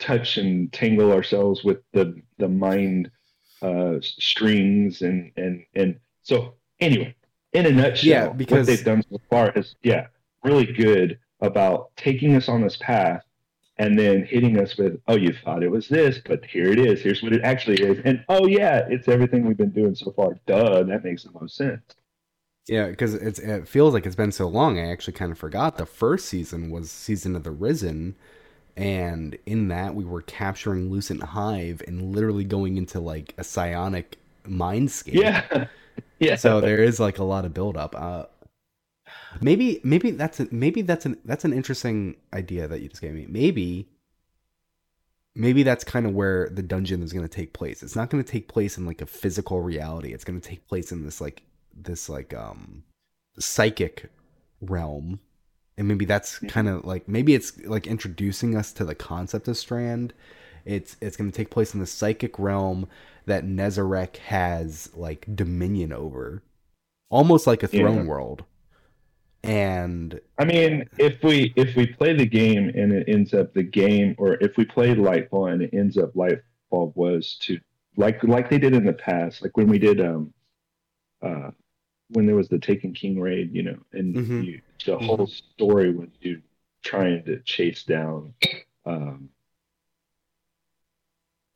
B: touch and tangle ourselves with the the mind uh, strings and and and so anyway, in a nutshell,
A: Yeah, because-
B: what they've done so far is yeah, really good about taking us on this path and then hitting us with, oh, you thought it was this, but here it is. Here's what it actually is. And oh, yeah, it's everything we've been doing so far. Duh, that makes the most sense.
A: Yeah, because it's it feels like it's been so long. I actually kind of forgot the first season was season of the Risen, and in that we were capturing Lucent Hive and literally going into like a psionic mindscape.
B: Yeah. yeah.
A: So there is like a lot of buildup. Uh, maybe maybe that's a, maybe that's an that's an interesting idea that you just gave me. Maybe maybe that's kind of where the dungeon is going to take place. It's not going to take place in like a physical reality. It's going to take place in this like this like um psychic realm. And maybe that's kind of like maybe it's like introducing us to the concept of Strand. It's it's going to take place in the psychic realm that Nezarec has like dominion over, almost like a throne
B: Yeah.
A: world. And
B: I mean, if we if we play the game and it ends up the game, or if we play Lightfall and it ends up Lightfall was to like like they did in the past, like when we did um uh when there was the Taken King raid, you know, and
A: Mhm.
B: you, the whole story was you trying to chase down um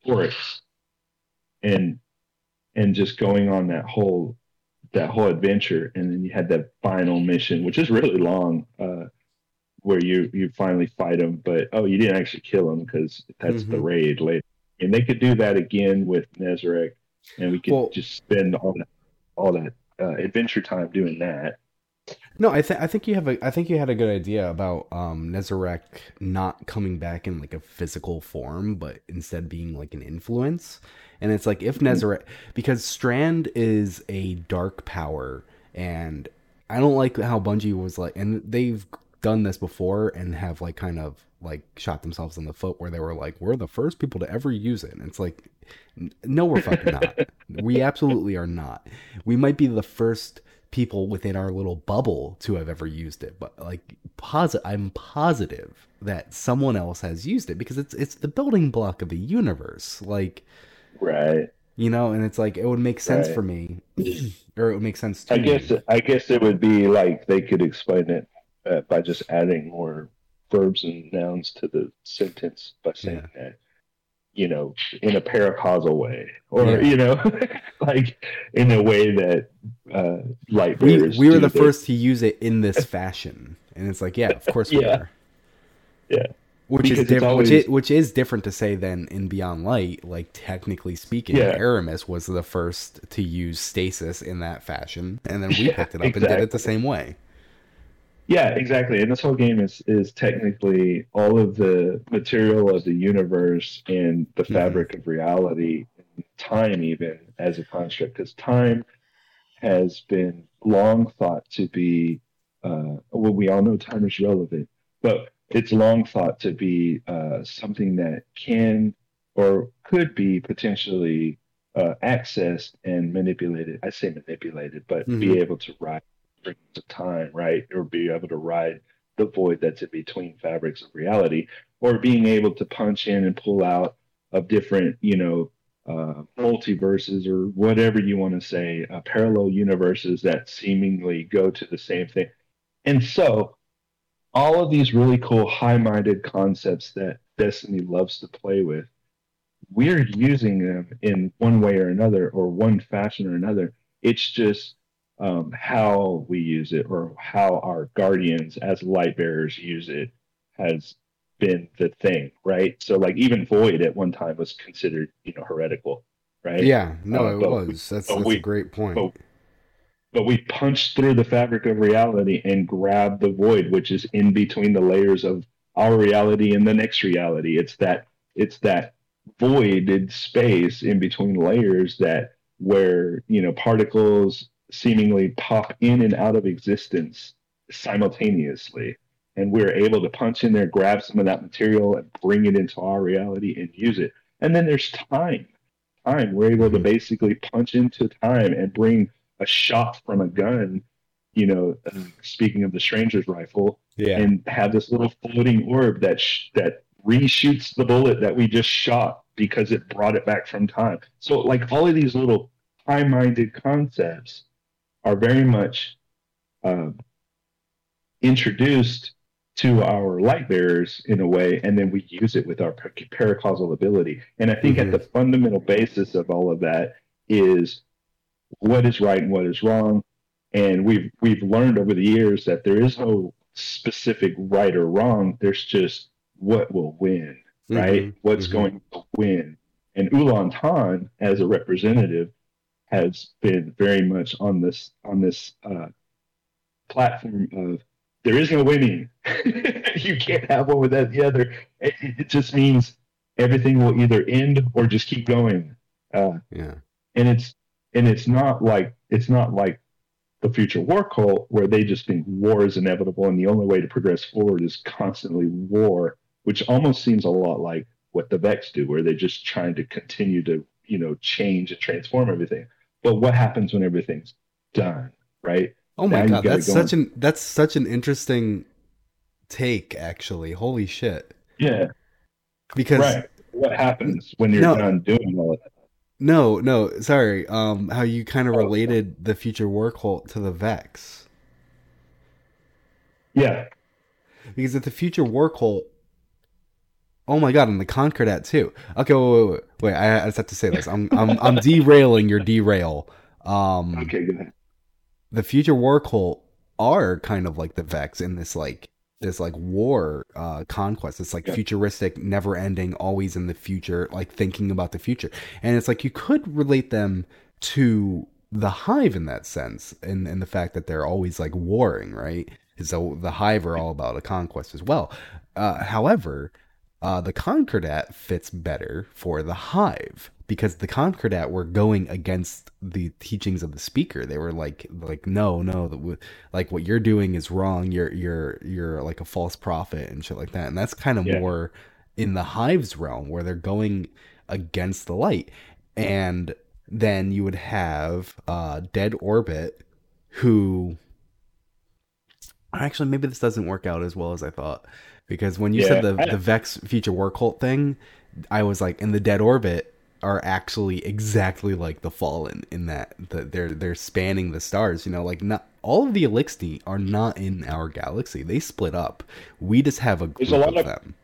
B: Oryx and and just going on that whole that whole adventure and then you had that final mission which is really long uh where you you finally fight him but oh you didn't actually kill him because that's the
A: Mhm.
B: raid later and they could do that again with Nezarec and we could
A: Well-
B: just spend all that all that uh, adventure time doing that
A: No, I think I think you have a I think you had a good idea about um Nezarec not coming back in like a physical form, but instead being like an influence. And it's like if Nezarec because Strand is a dark power and I don't like how Bungie was like and they've done this before and have like kind of like shot themselves in the foot where they were like, We're the first people to ever use it. And it's like no we're fucking not. we absolutely are not. We might be the first people within our little bubble to have ever used it but like posit i'm positive that someone else has used it because it's it's the building block of the universe like
B: right
A: you know and it's like it would make sense
B: Right.
A: for me or it would make sense to
B: I
A: me.
B: guess I guess it would be like they could explain it uh, by just adding more verbs and nouns to the sentence by saying that you know in a paracausal way or
A: Yeah.
B: you know like in a way that uh, light
A: we, we were the
B: their-
A: first to use it in this fashion and it's like yeah of course we
B: Yeah.
A: are
B: Yeah.
A: which
B: Because
A: is different which,
B: always-
A: is, which is different to say than in beyond light like technically speaking
B: Yeah.
A: Eramis was the first to use stasis in that fashion and then we
B: Yeah,
A: picked it up and did it the same way
B: Yeah, exactly. And this whole game is is technically all of the material of the universe and the
A: Mhm.
B: fabric of reality, time even as a construct. Because time has been long thought to be, uh, well, we all know time is relevant, but it's long thought to be uh, something that can or could be potentially uh, accessed and manipulated. I say manipulated, but
A: Mhm.
B: be able to ride of time, right? Or be able to ride the void that's in between fabrics of reality, or being able to punch in and pull out of different, you know, uh, multiverses or whatever you want to say, uh, parallel universes that seemingly go to the same thing. And so, all of these really cool, high minded concepts that Destiny loves to play with, we're using them in one way or another, or one fashion or another. It's just um, how we use it or how our guardians as light bearers use it has been the thing, right? So like even void at one time was considered, you know, heretical, right?
A: yeah no
B: Uh,
A: it was
B: we-
A: that's, that's
B: we-
A: a great point
B: but- but we punched through the fabric of reality and grabbed the void, which is in between the layers of our reality and the next reality. It's that it's that voided space in between layers that where you know particles seemingly pop in and out of existence simultaneously and we're able to punch in there grab some of that material and bring it into our reality and use it and then there's time time we're able to basically punch into time and bring a shot from a gun you know speaking of the stranger's rifle yeah. and have this little floating orb that sh- that reshoots the bullet that we just shot because it brought it back from time. So, like all of these little high minded concepts are very much uh, introduced to our light bearers in a way, and then we use it with our paracausal ability. And I think mm-hmm. at the fundamental basis of all of that is what is right and what is wrong. And we've we've learned over the years that there is no specific right or wrong. There's just what will win, mm-hmm. right? What's mm-hmm. going to win. And Ulan Tan, as a representative, has been very much on this on this uh, platform of there is no winning. you can't have one without the other. It, it, just means everything will either end or just keep going. Uh, yeah, and it's and it's not like it's not like the future war cult where they just think war is inevitable and the only way to progress forward is constantly war which almost seems a lot like what the Vex do, where they're just trying to continue to, you know, change and transform everything. But what happens when everything's done, right?
A: Oh my now god, that's go such an that's such an interesting take, actually. Holy shit.
B: Yeah.
A: Because
B: right. what happens when you're no, done doing all of that?
A: No, no, sorry. Um, how you kind of oh, related the future war cult to the Vex.
B: Yeah.
A: Because if the future war cult Oh my god, and the Concordat too. Okay, wait, wait, wait. wait I, I just have to say this. I'm I'm I'm derailing your derail. Um,
B: okay, good.
A: The future war cult are kind of like the Vex in this like this like war uh conquest. It's like yeah. futuristic, never ending, always in the future, like thinking about the future. And it's like you could relate them to the hive in that sense, in in the fact that they're always like warring, right? So the hive are all about a conquest as well. Uh, however, uh, the Concordat fits better for the Hive because the Concordat were going against the teachings of the speaker. They were like, like no, no, the, like what you're doing is wrong. You're you're you're like a false prophet and shit like that. And that's kind of yeah. more in the Hive's realm where they're going against the light. And then you would have uh, Dead Orbit, who actually maybe this doesn't work out as well as I thought because when you yeah, said the the Vex future war cult thing, I was like, in the dead orbit are actually exactly like the Fallen in that the, they're they're spanning the stars. You know, like not all of the Eliksni are not in our galaxy. They split up. We just have a group a lot of, of them.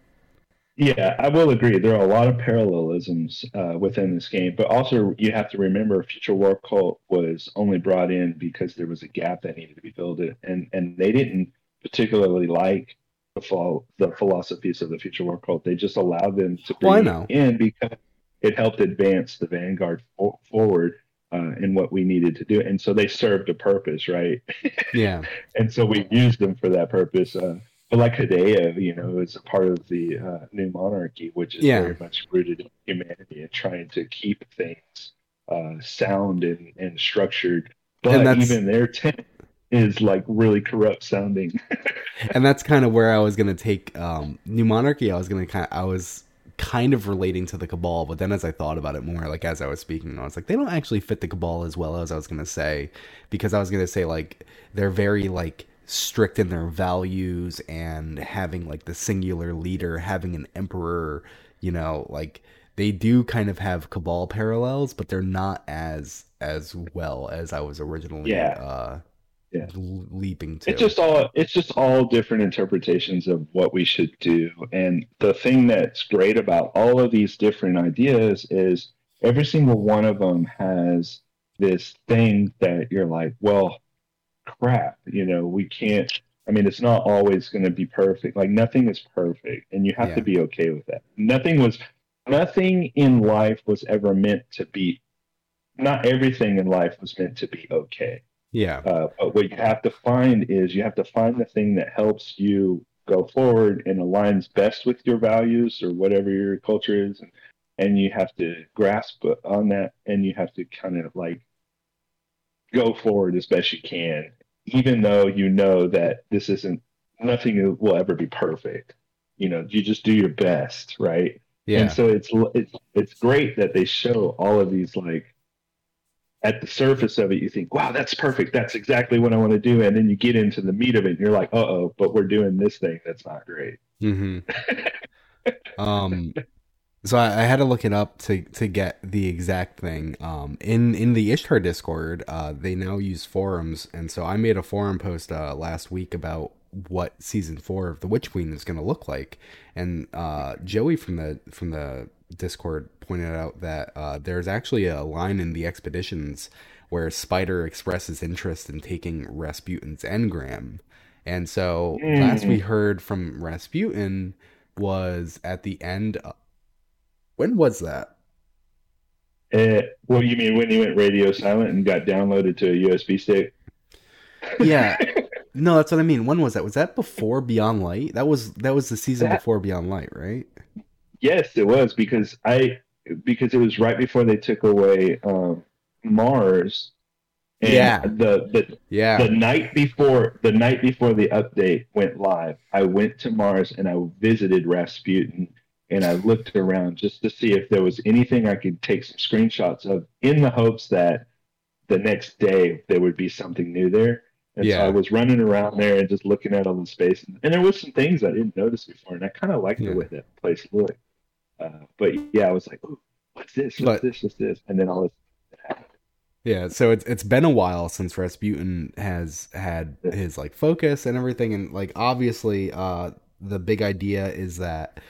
B: Yeah, I will agree. There are a lot of parallelisms uh, within this game, but also you have to remember Future War Cult was only brought in because there was a gap that needed to be filled, and and they didn't particularly like the, the philosophies of the future war cult. They just allowed them to bring well, in because it helped advance the vanguard fo- forward uh, in what we needed to do. And so they served a purpose, right?
A: Yeah.
B: and so we used them for that purpose. Uh, but like Hideo, you know, is a part of the uh, new monarchy, which is yeah. very much rooted in humanity and trying to keep things uh, sound and, and structured. But even their tent is like really corrupt sounding.
A: and that's kind of where I was gonna take um, New Monarchy. I was gonna kind of, I was kind of relating to the Cabal, but then as I thought about it more, like as I was speaking, I was like, they don't actually fit the Cabal as well as I was gonna say, because I was gonna say like they're very like strict in their values and having like the singular leader, having an emperor, you know, like they do kind of have cabal parallels but they're not as as well as i was originally yeah. uh yeah. leaping to.
B: It's just all it's just all different interpretations of what we should do. And the thing that's great about all of these different ideas is every single one of them has this thing that you're like, well, crap, you know, we can't I mean, it's not always going to be perfect. Like nothing is perfect, and you have yeah. to be okay with that. Nothing was nothing in life was ever meant to be not everything in life was meant to be okay
A: Yeah.
B: Uh, but what you have to find is you have to find the thing that helps you go forward and aligns best with your values or whatever your culture is, and, and you have to grasp on that, and you have to kind of like go forward as best you can, even though you know that this isn't nothing will ever be perfect. You know, you just do your best, right?
A: Yeah.
B: And so it's it's it's great that they show all of these like at the surface of it, you think, wow, that's perfect. That's exactly what I want to do. And then you get into the meat of it and you're like, uh oh, but we're doing this thing that's not great.
A: Mm-hmm. um, so I, I, had to look it up to, to get the exact thing. Um, in, in the Ishtar Discord, uh, they now use forums. And so I made a forum post uh, last week about what season four of The Witch Queen is going to look like. And uh, Joey from the from the Discord pointed out that uh, there's actually a line in the expeditions where Spider expresses interest in taking Rasputin's engram. And so mm. last we heard from Rasputin was at the end. Of, when was that?
B: Uh, what do you mean when he went radio silent and got downloaded to a USB stick?
A: Yeah. no, that's what I mean. When was that? Was that before Beyond Light? That was that was the season that, before Beyond Light, right?
B: Yes, it was because I because it was right before they took away um, Mars.
A: And yeah.
B: The the
A: yeah
B: the night before the night before the update went live, I went to Mars and I visited Rasputin and I looked around just to see if there was anything I could take some screenshots of in the hopes that the next day there would be something new there. And yeah. so I was running around there and just looking at all the space, and, and there was some things I didn't notice before, and I kind of liked yeah. the way that place looked. Uh, but yeah, I was like, what's this? What's but, this? What's this? And then all this.
A: Yeah, so it's it's been a while since Rasputin has had his like focus and everything, and like obviously, uh, the big idea is that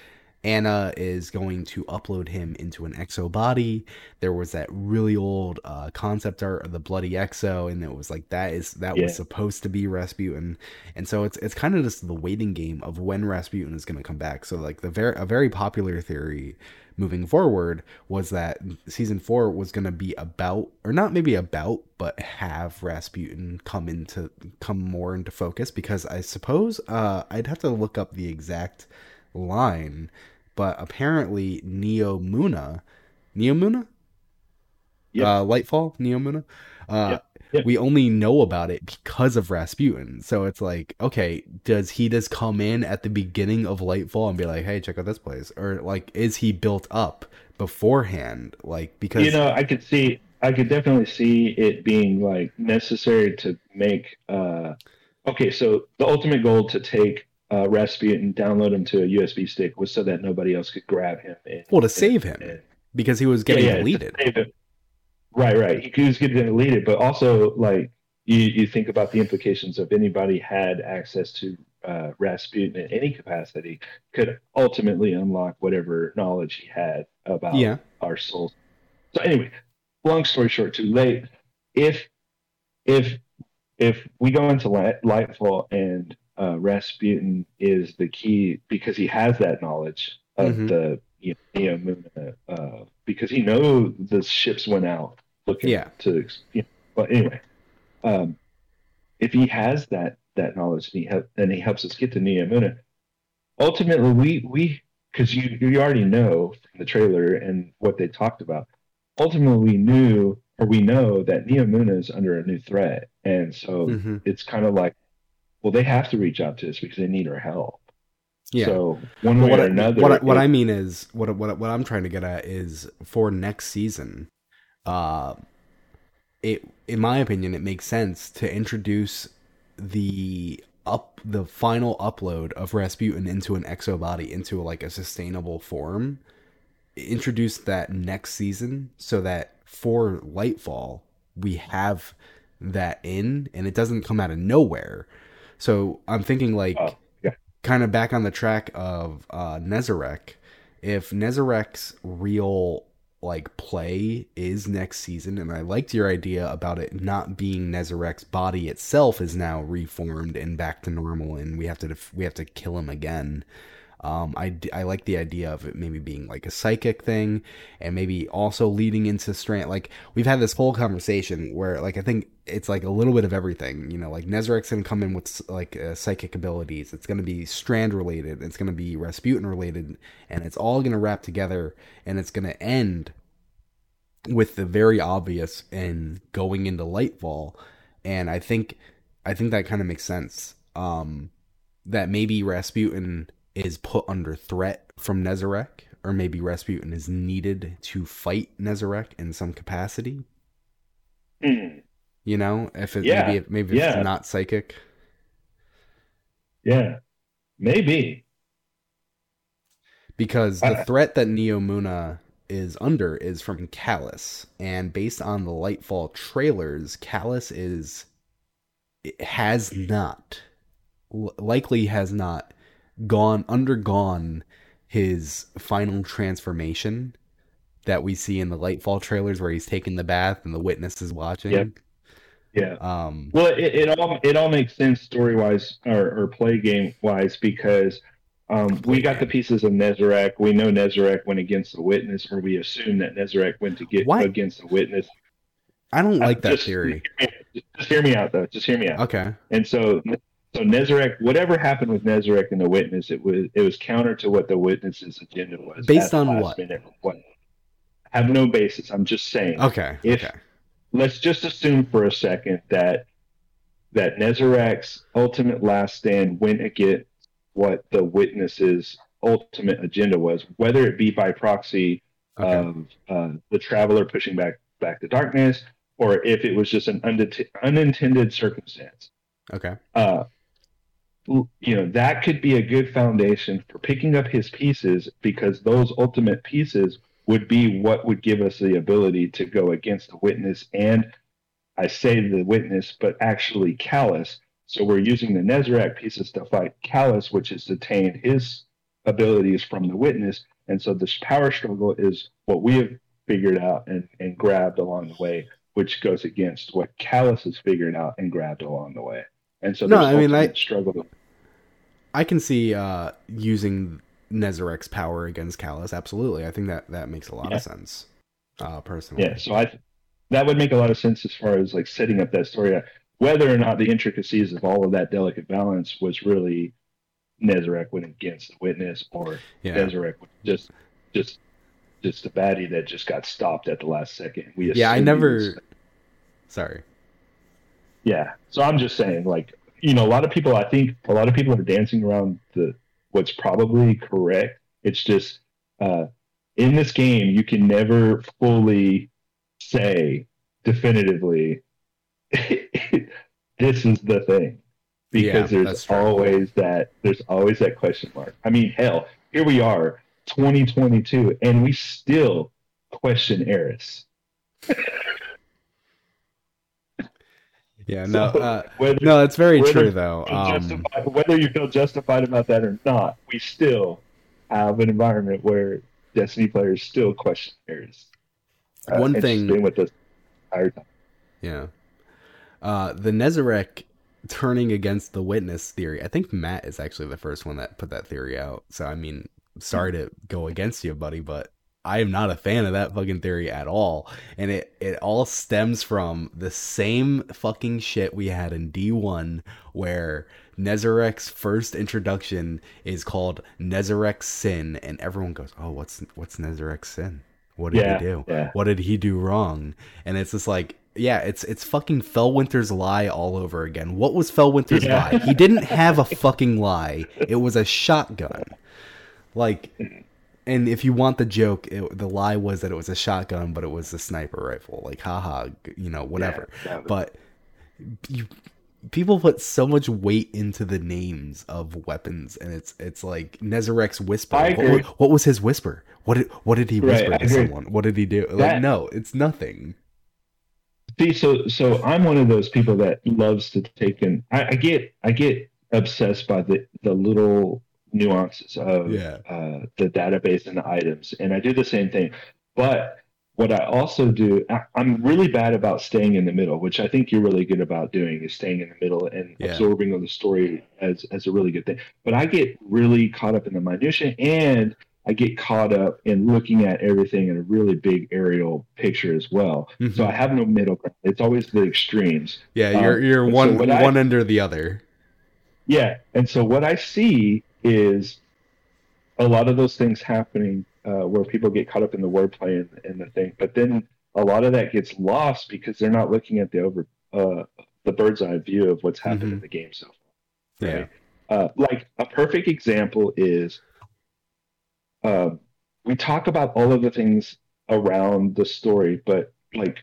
A: Anna is going to upload him into an exo body. There was that really old uh, concept art of the bloody exo, and it was like that is that yeah. was supposed to be Rasputin, and so it's it's kind of just the waiting game of when Rasputin is going to come back. So like the very a very popular theory moving forward was that season four was going to be about or not maybe about but have rasputin come into come more into focus because i suppose uh, i'd have to look up the exact line, but apparently Neomuna, Neomuna,
B: yep.
A: uh, Lightfall, Neomuna, uh, yep. Yep. we only know about it because of Rasputin. So it's like, okay, does he just come in at the beginning of Lightfall and be like, hey, check out this place, or like, is he built up beforehand? Like, because
B: you know, I could see, I could definitely see it being like necessary to make. uh Okay, so the ultimate goal to take uh, Rasputin download him to a USB stick was so that nobody else could grab him. And,
A: well, to save him and, because he was getting yeah, deleted.
B: Right, right. He, was getting deleted, but also like you, you think about the implications of anybody had access to uh, Rasputin in any capacity could ultimately unlock whatever knowledge he had about
A: yeah.
B: our souls. So anyway, long story short, too late. If if if we go into light, Lightfall and uh, Rasputin is the key because he has that knowledge of mm-hmm. the you know, uh, because he know the ships went out looking
A: yeah.
B: to you know, but anyway um, if he has that that knowledge and he help, and he helps us get to Neomuna ultimately we we because you you already know from the trailer and what they talked about ultimately we knew or we know that Neomuna is under a new threat and so mm-hmm. it's kind of like well, they have to reach out to us because they need our help.
A: Yeah.
B: So one way
A: what
B: or another,
A: what, I, what I mean is what what what I'm trying to get at is for next season, uh, it in my opinion it makes sense to introduce the up the final upload of Rasputin into an exo body into like a sustainable form. Introduce that next season so that for Lightfall we have that in and it doesn't come out of nowhere so I'm thinking like oh, yeah. kind of back on the track of uh Nezarec. If Nezarec's real like play is next season, and I liked your idea about it not being Nezarec's body itself is now reformed and back to normal, and we have to def- we have to kill him again. Um, I, I like the idea of it maybe being like a psychic thing and maybe also leading into strand. Like we've had this whole conversation where like I think it's like a little bit of everything. You know, like Nezarec's gonna come in with like uh, psychic abilities. It's gonna be strand related. It's gonna be Rasputin related, and it's all gonna wrap together, and it's gonna end with the very obvious and going into Lightfall. And I think I think that kind of makes sense. Um, that maybe Rasputin is put under threat from Nezarec, or maybe Rasputin is needed to fight Nezarec in some capacity.
B: Mm.
A: You know, if it
B: Yeah.
A: maybe maybe
B: Yeah.
A: it's not psychic.
B: Yeah, maybe.
A: because the
B: I-
A: threat that Neomuna is under is from Calus, and based on the Lightfall trailers, Calus is it has not likely has not gone undergone his final transformation that we see in the Lightfall trailers where he's taking the bath and the witness is watching.
B: Yep. Yeah.
A: Um
B: Well, it, it all it all makes sense story wise or, or play game wise because um, we got the pieces of Nezarec. We know Nezarec went against the witness, or we assume that Nezarec went to get
A: What?
B: against the witness.
A: I don't like that
B: Just-
A: theory.
B: Just hear me out, though. Just hear me out.
A: Okay.
B: And so, so Nezarec, whatever happened with Nezarec and the witness, it was it was counter to what the witness's agenda was.
A: Based on what?
B: minute. What? Have no basis. I'm just saying.
A: Okay.
B: If-
A: okay.
B: let's just assume for a second that that Nezarec's ultimate last stand went against what the witness's ultimate agenda was, whether it be by proxy
A: Okay.
B: of uh, the traveler pushing back back the darkness, or if it was just an undet- unintended circumstance.
A: okay.
B: Uh, you know that could be a good foundation for picking up his pieces because those ultimate pieces would be what would give us the ability to go against the witness and I say the witness, but actually Calus. So we're using the Nezarec pieces to fight Calus, which has detained his abilities from the witness. And so this power struggle is what we have figured out and, and grabbed along the way, which goes against what Calus has figured out and grabbed along the way. And so
A: No, I mean, I-
B: struggle.
A: I can see uh, using Nezarec's power against Calus. Absolutely, I think that that makes a lot
B: Yeah.
A: of sense. Uh, personally,
B: Yeah, so I that would make a lot of sense as far as like setting up that story. Whether or not the intricacies of all of that delicate balance was really Nezarec went against the witness, or
A: yeah,
B: Nezarec just just just a baddie that just got stopped at the last second. We
A: yeah. I never. Sorry.
B: Yeah. So I'm just saying, like you know, a lot of people. I think a lot of people are dancing around the what's probably correct. It's just uh, in this game, you can never fully say definitively this is the thing because
A: Yeah,
B: there's
A: true.
B: always that there's always that question mark. I mean, hell, here we are, 2022, and we still question Eris.
A: Yeah, no,
B: So,
A: uh,
B: whether,
A: no, it's very true though. Um,
B: whether you feel justified about that or not, we still have an environment where Destiny players still question Eris.
A: One
B: it's
A: thing-
B: been with us the entire time.
A: yeah, uh, the Nezarec turning against the witness theory. I think Matt is actually the first one that put that theory out. So I mean, sorry to go against you, buddy, but I am not a fan of that fucking theory at all. And it it all stems from the same fucking shit we had in D1 where Nezarec's first introduction is called Nezarec's sin and everyone goes, "Oh, what's what's Nezarec's sin? What did
B: Yeah,
A: he do?
B: yeah.
A: What did he do wrong?" And it's just like yeah, it's it's fucking Fellwinter's lie all over again. What was Fellwinter's
B: Yeah.
A: lie? He didn't have a fucking lie. It was a shotgun. Like, and if you want the joke, it, the lie was that it was a shotgun, but it was a sniper rifle. Like, haha, you know, whatever.
B: Yeah, was-
A: but you, people put so much weight into the names of weapons, and it's it's like Nezarec's whisper. What, what was his whisper? What did what did he whisper
B: I
A: to someone? What did he do? Like, no, it's nothing.
B: See, so so I'm one of those people that loves to take in. I, I get I get obsessed by the the little nuances of
A: Yeah.
B: uh, the database and the items, and I do the same thing. But what I also do, I, am really bad about staying in the middle, which I think you're really good about doing, is staying in the middle and yeah. absorbing on the story as as a really good thing. But I get really caught up in the minutia, and I get caught up in looking at everything in a really big aerial picture as well. Mm-hmm. So I have no middle ground. It's always the extremes.
A: Yeah, you're um, you're one so one I, under the other.
B: Yeah, and so what I see is a lot of those things happening uh, where people get caught up in the wordplay and, and the thing, but then a lot of that gets lost because they're not looking at the over uh, the bird's eye view of what's happened mm-hmm. in the game so far. Right? Yeah. Uh, like a perfect example is uh, we talk about all of the things around the story, but like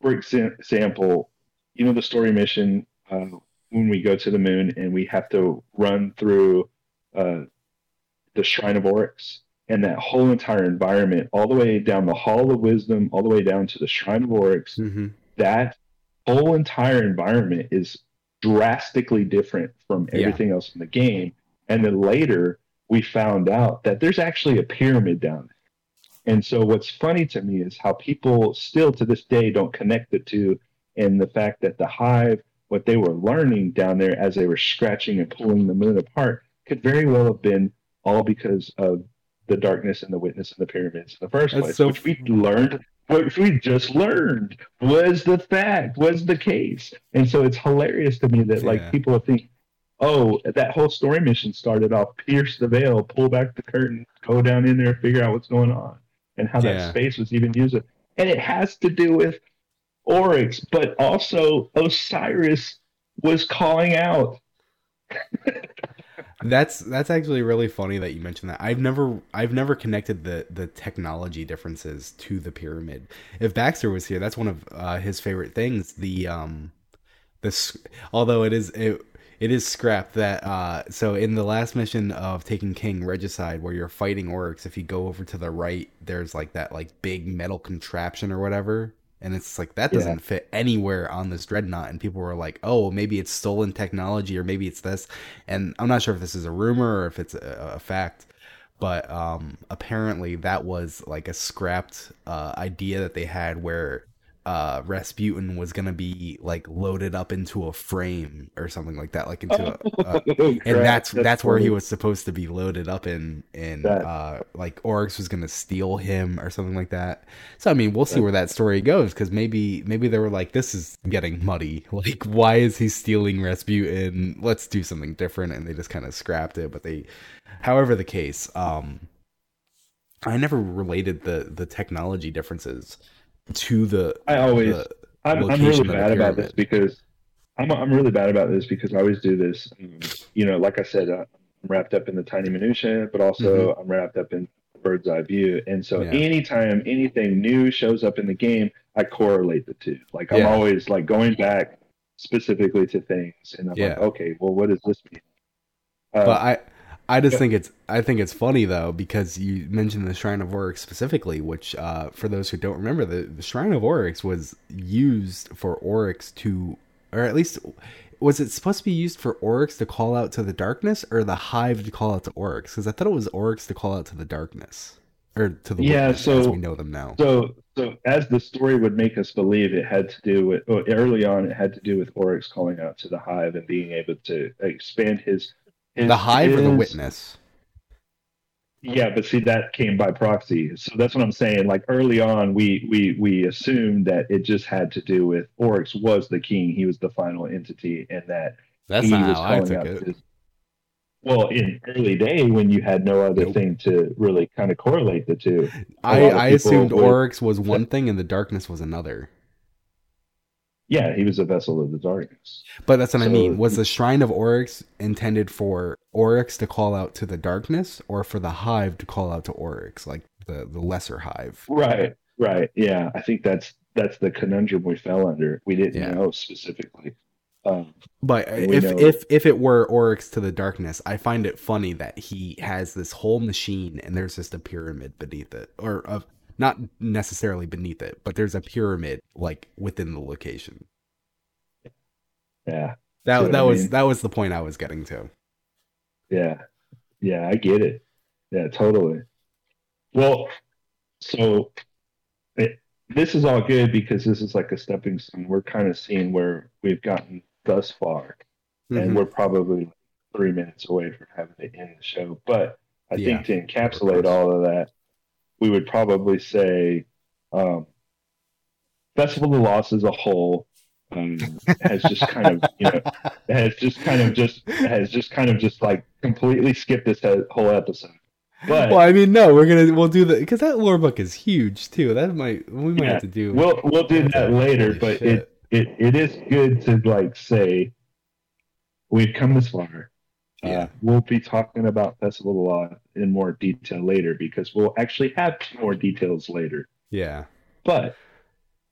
B: for example, you know the story mission uh, when we go to the moon and we have to run through uh, the Shrine of Oryx and that whole entire environment, all the way down the Hall of Wisdom, all the way down to the Shrine of Oryx, mm-hmm. that whole entire environment is drastically different from everything yeah. else in the game. And then later, we found out that there's actually a pyramid down there. And so, what's funny to me is how people still to this day don't connect the two, and the fact that the hive, what they were learning down there as they were scratching and pulling the moon apart, could very well have been all because of the darkness and the witness and the pyramids in the first That's place, so which we learned, which we just learned was the fact, was the case. And so it's hilarious to me that yeah. like people think, oh, that whole story mission started off pierce the veil, pull back the curtain, go down in there, figure out what's going on, and how yeah. that space was even used. And it has to do with Oryx, but also Osiris was calling out.
A: That's that's actually really funny that you mentioned that. I've never I've never connected the the technology differences to the pyramid. If Baxter was here, that's one of uh, his favorite things. The um this although it is it, it is scrapped that uh so in the last mission of Taken King regicide where you're fighting Oryx if you go over to the right there's like that like big metal contraption or whatever and it's like that doesn't yeah. fit anywhere on this dreadnought and people were like oh maybe it's stolen technology or maybe it's this and i'm not sure if this is a rumor or if it's a, a fact but um apparently that was like a scrapped uh idea that they had where uh, Rasputin was gonna be like loaded up into a frame or something like that, like into a, uh, and that's that's, that's where he was supposed to be loaded up in, and uh, like Oryx was gonna steal him or something like that. So I mean, we'll see where that story goes because maybe maybe they were like, this is getting muddy. Like, why is he stealing Rasputin? Let's do something different, and they just kind of scrapped it. But they, however the case, um, I never related the the technology differences to the.
B: I always. The I'm, I'm really bad about this because I'm I'm really bad about this because I always do this. Um, you know, like I said, uh, I'm wrapped up in the tiny minutia, but also mm-hmm. I'm wrapped up in bird's eye view. And so yeah. anytime anything new shows up in the game, I correlate the two. Like I'm yeah. always like going back specifically to things, and I'm yeah. like, okay, well, what does this mean?
A: Uh, but I I just think it's I think it's funny though because you mentioned the Shrine of Oryx specifically, which uh, for those who don't remember, the, the Shrine of Oryx was used for Oryx to, or at least was it supposed to be used for Oryx to call out to the darkness, or the Hive to call out to Oryx? Because I thought it was Oryx to call out to the darkness, or to the
B: yeah. So
A: as we know them now.
B: So so as the story would make us believe, it had to do with early on. It had to do with Oryx calling out to the Hive and being able to expand his
A: the hive is, or the witness?
B: Yeah, but see that came by proxy. So that's what I'm saying. Like early on, we we we assumed that it just had to do with Oryx was the king. He was the final entity, and that
A: that's he not was how I took it. His,
B: well, in early day when you had no other nope. thing to really kind of correlate the two,
A: I, I assumed would, Oryx was one thing and the darkness was another.
B: Yeah, he was a vessel of the darkness.
A: But that's what so, I mean. Was the Shrine of Oryx intended for Oryx to call out to the darkness or for the hive to call out to Oryx, like the, the lesser hive?
B: Right, right. Yeah. I think that's that's the conundrum we fell under. We didn't yeah. know specifically. Um,
A: but if know... if if it were Oryx to the darkness, I find it funny that he has this whole machine and there's just a pyramid beneath it, or a not necessarily beneath it, but there's a pyramid like within the location.
B: Yeah.
A: That that was mean. that was the point I was getting to.
B: Yeah. Yeah, I get it. Yeah, totally. Well, so it, this is all good because this is like a stepping stone. We're kind of seeing where we've gotten thus far,
A: Mhm.
B: and we're probably three minutes away from having to end the show. But I
A: Yeah.
B: think to encapsulate all of that, we would probably say um, Festival of the Lost as a whole um, has just kind of you know has just kind of just has just kind of just like completely skipped this whole episode. But
A: well, I mean, no, we're gonna we'll do the because that lore book is huge too. That might we might
B: Yeah,
A: have to do.
B: we'll we'll do that later. But
A: shit.
B: it, it it is good to like say we've come this far.
A: Yeah.
B: Uh, we'll be talking about Festival of the Lost in more detail later because we'll actually have more details later.
A: yeah,
B: But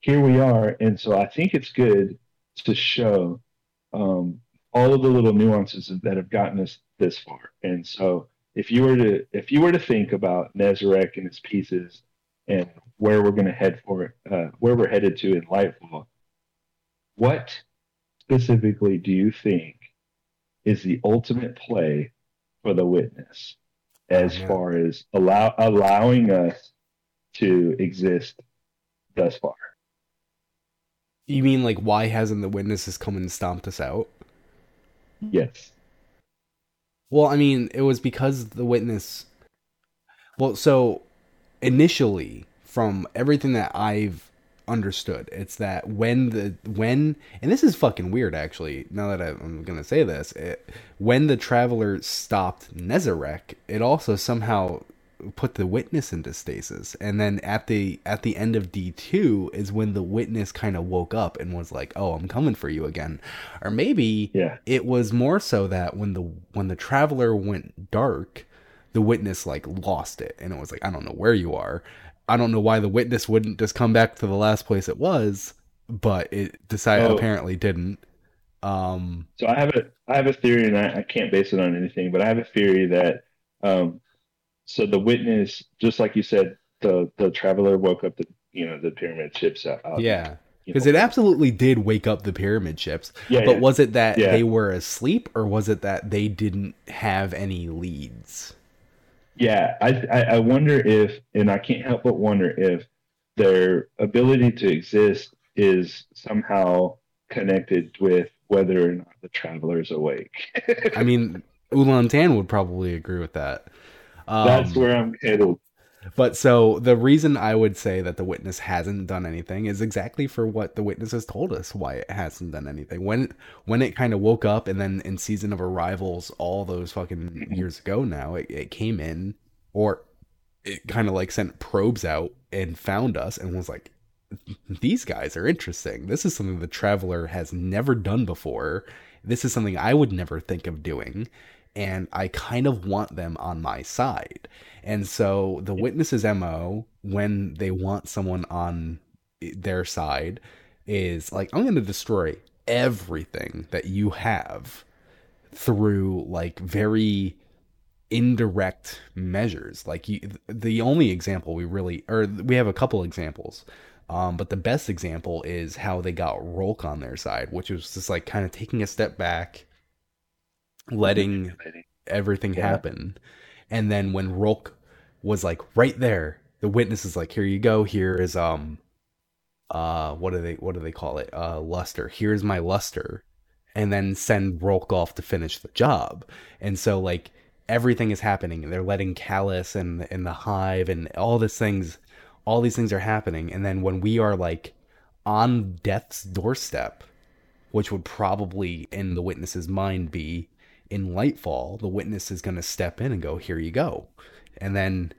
B: here we are, and so I think it's good to show um, all of the little nuances that have gotten us this far. And so, if you were to if you were to think about Nezarec and its pieces and where we're going to head for, uh, where we're headed to in Lightfall, what specifically do you think is the ultimate play for the witness as
A: man.
B: far as allow allowing us to exist thus far?
A: you mean like why hasn't the witnesses come and stomped us out?
B: Yes.
A: Well, I mean, it was because the witness. Well, so initially, from everything that I've understood, it's that when the when and this is fucking weird actually. Now that I- I'm gonna say this, it, when the traveler stopped Nezarec, it also somehow put the witness into stasis, and then at the at the end of D two is when the witness kind of woke up and was like, "Oh, I'm coming for you again," or maybe
B: Yeah.
A: it was more so that when the when the traveler went dark the witness like lost it and it was like i don't know where you are i don't know why the witness wouldn't just come back to the last place it was but it decided
B: Oh.
A: apparently didn't um
B: So I have a I have a theory, and I, I can't base it on anything, but I have a theory that um, so the witness, just like you said, the the traveler woke up the you know the pyramid ships out.
A: yeah because it absolutely did wake up the pyramid ships
B: yeah,
A: but
B: yeah.
A: was it that
B: Yeah.
A: they were asleep or was it that they didn't have any leads
B: Yeah, I, I I wonder if, and I can't help but wonder if their ability to exist is somehow connected with whether or not the traveler is awake.
A: i mean ulan tan would probably agree with that um,
B: That's where I'm headed.
A: But so the reason I would say that the witness hasn't done anything is exactly for what the witness has told us why it hasn't done anything. When when it kind of woke up and then in season of arrivals all those fucking mm-hmm. years ago now, it, it came in or it kind of like sent probes out and found us and was like these guys are interesting. This is something the traveler has never done before. This is something I would never think of doing and I kind of want them on my side. And so the witness's MO when they want someone on their side is like, I'm going to destroy everything that you have through like very indirect measures. Like you, the only example we really, or we have a couple examples. Um, but the best example is how they got Rhulk on their side, which was just like kind of taking a step back, letting everything
B: Yeah.
A: happen. And then when Rhulk was like right there, the witness is like, here you go, here is um uh what do they what do they call it? Uh luster. Here's my luster. And then send Rhulk off to finish the job. And so like everything is happening and they're letting Calus and and the hive and all these things all these things are happening. And then when we are like on death's doorstep, which would probably in the witness's mind be in Lightfall, the witness is going to step in and go, "Here you go," and then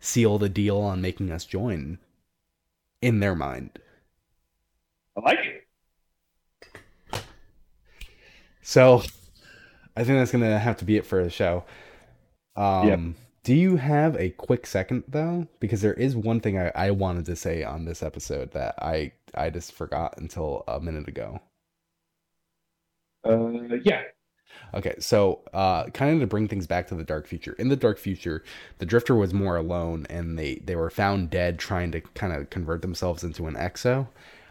A: seal the deal on making us join. In their mind,
B: I like it.
A: so I think that's going to have to be it for the show. Um,
B: Yep.
A: Do you have a quick second though? Because there is one thing I, I wanted to say on this episode that I I just forgot until a minute ago.
B: Uh, yeah.
A: Okay, so uh, kind of to bring things back to the dark future. In the dark future, the Drifter was more alone, and they they were found dead trying to kind of convert themselves into an exo.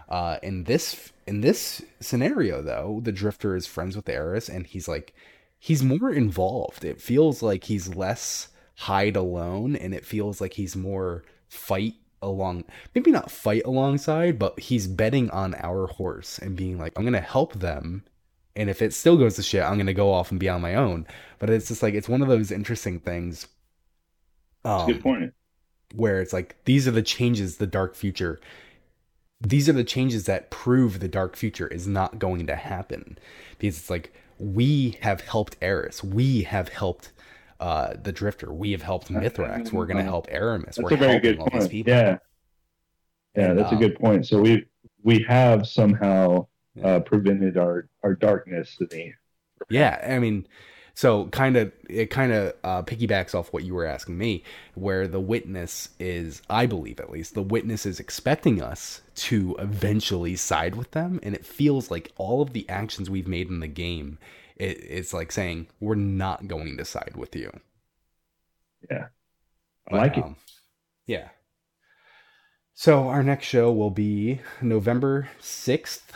A: Uh, in this in this scenario, though, the Drifter is friends with Eris, and he's like he's more involved. It feels like he's less hide alone, and it feels like he's more fight along maybe not fight alongside but he's betting on our horse and being like i'm gonna help them and if it still goes to shit i'm gonna go off and be on my own but it's just like it's one of those interesting things
B: um, good point
A: where it's like these are the changes the dark future these are the changes that prove the dark future is not going to happen because it's like we have helped Eris. We have helped uh, the Drifter. We have helped Mithrax. We're going to help Eramis.
B: That's We're a very good point. Yeah, yeah, and, that's um, a good point. So we we have somehow uh, prevented our our darkness to be.
A: Yeah, I mean, so kind of it kind of uh, piggybacks off what you were asking me, where the witness is, I believe at least, the witness is expecting us to eventually side with them, and it feels like all of the actions we've made in the game, it, it's like saying we're not going to side with you.
B: Yeah, I but, like um, it.
A: Yeah. So our next show will be November sixth.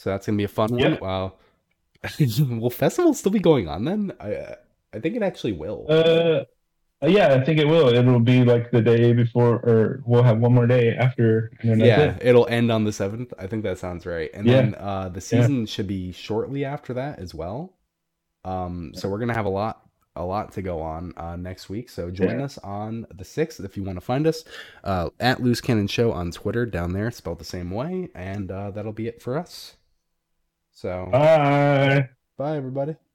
A: So that's gonna be a fun yeah. one. Wow will festival still be going on then? I I think it actually will.
B: Uh, yeah, I think it will. It'll be like the day before, or we'll have one more day after.
A: yeah, it. will end on the seventh. I think that sounds right. And yeah. then uh, the season yeah. should be shortly after that as well. Um, so we're gonna have a lot, a lot to go on uh, next week. So join yeah. us on the sixth if you want to find us uh, at Loose Cannon Show on Twitter down there, spelled the same way, and uh, that'll be it for us. So
B: bye.
A: Bye everybody.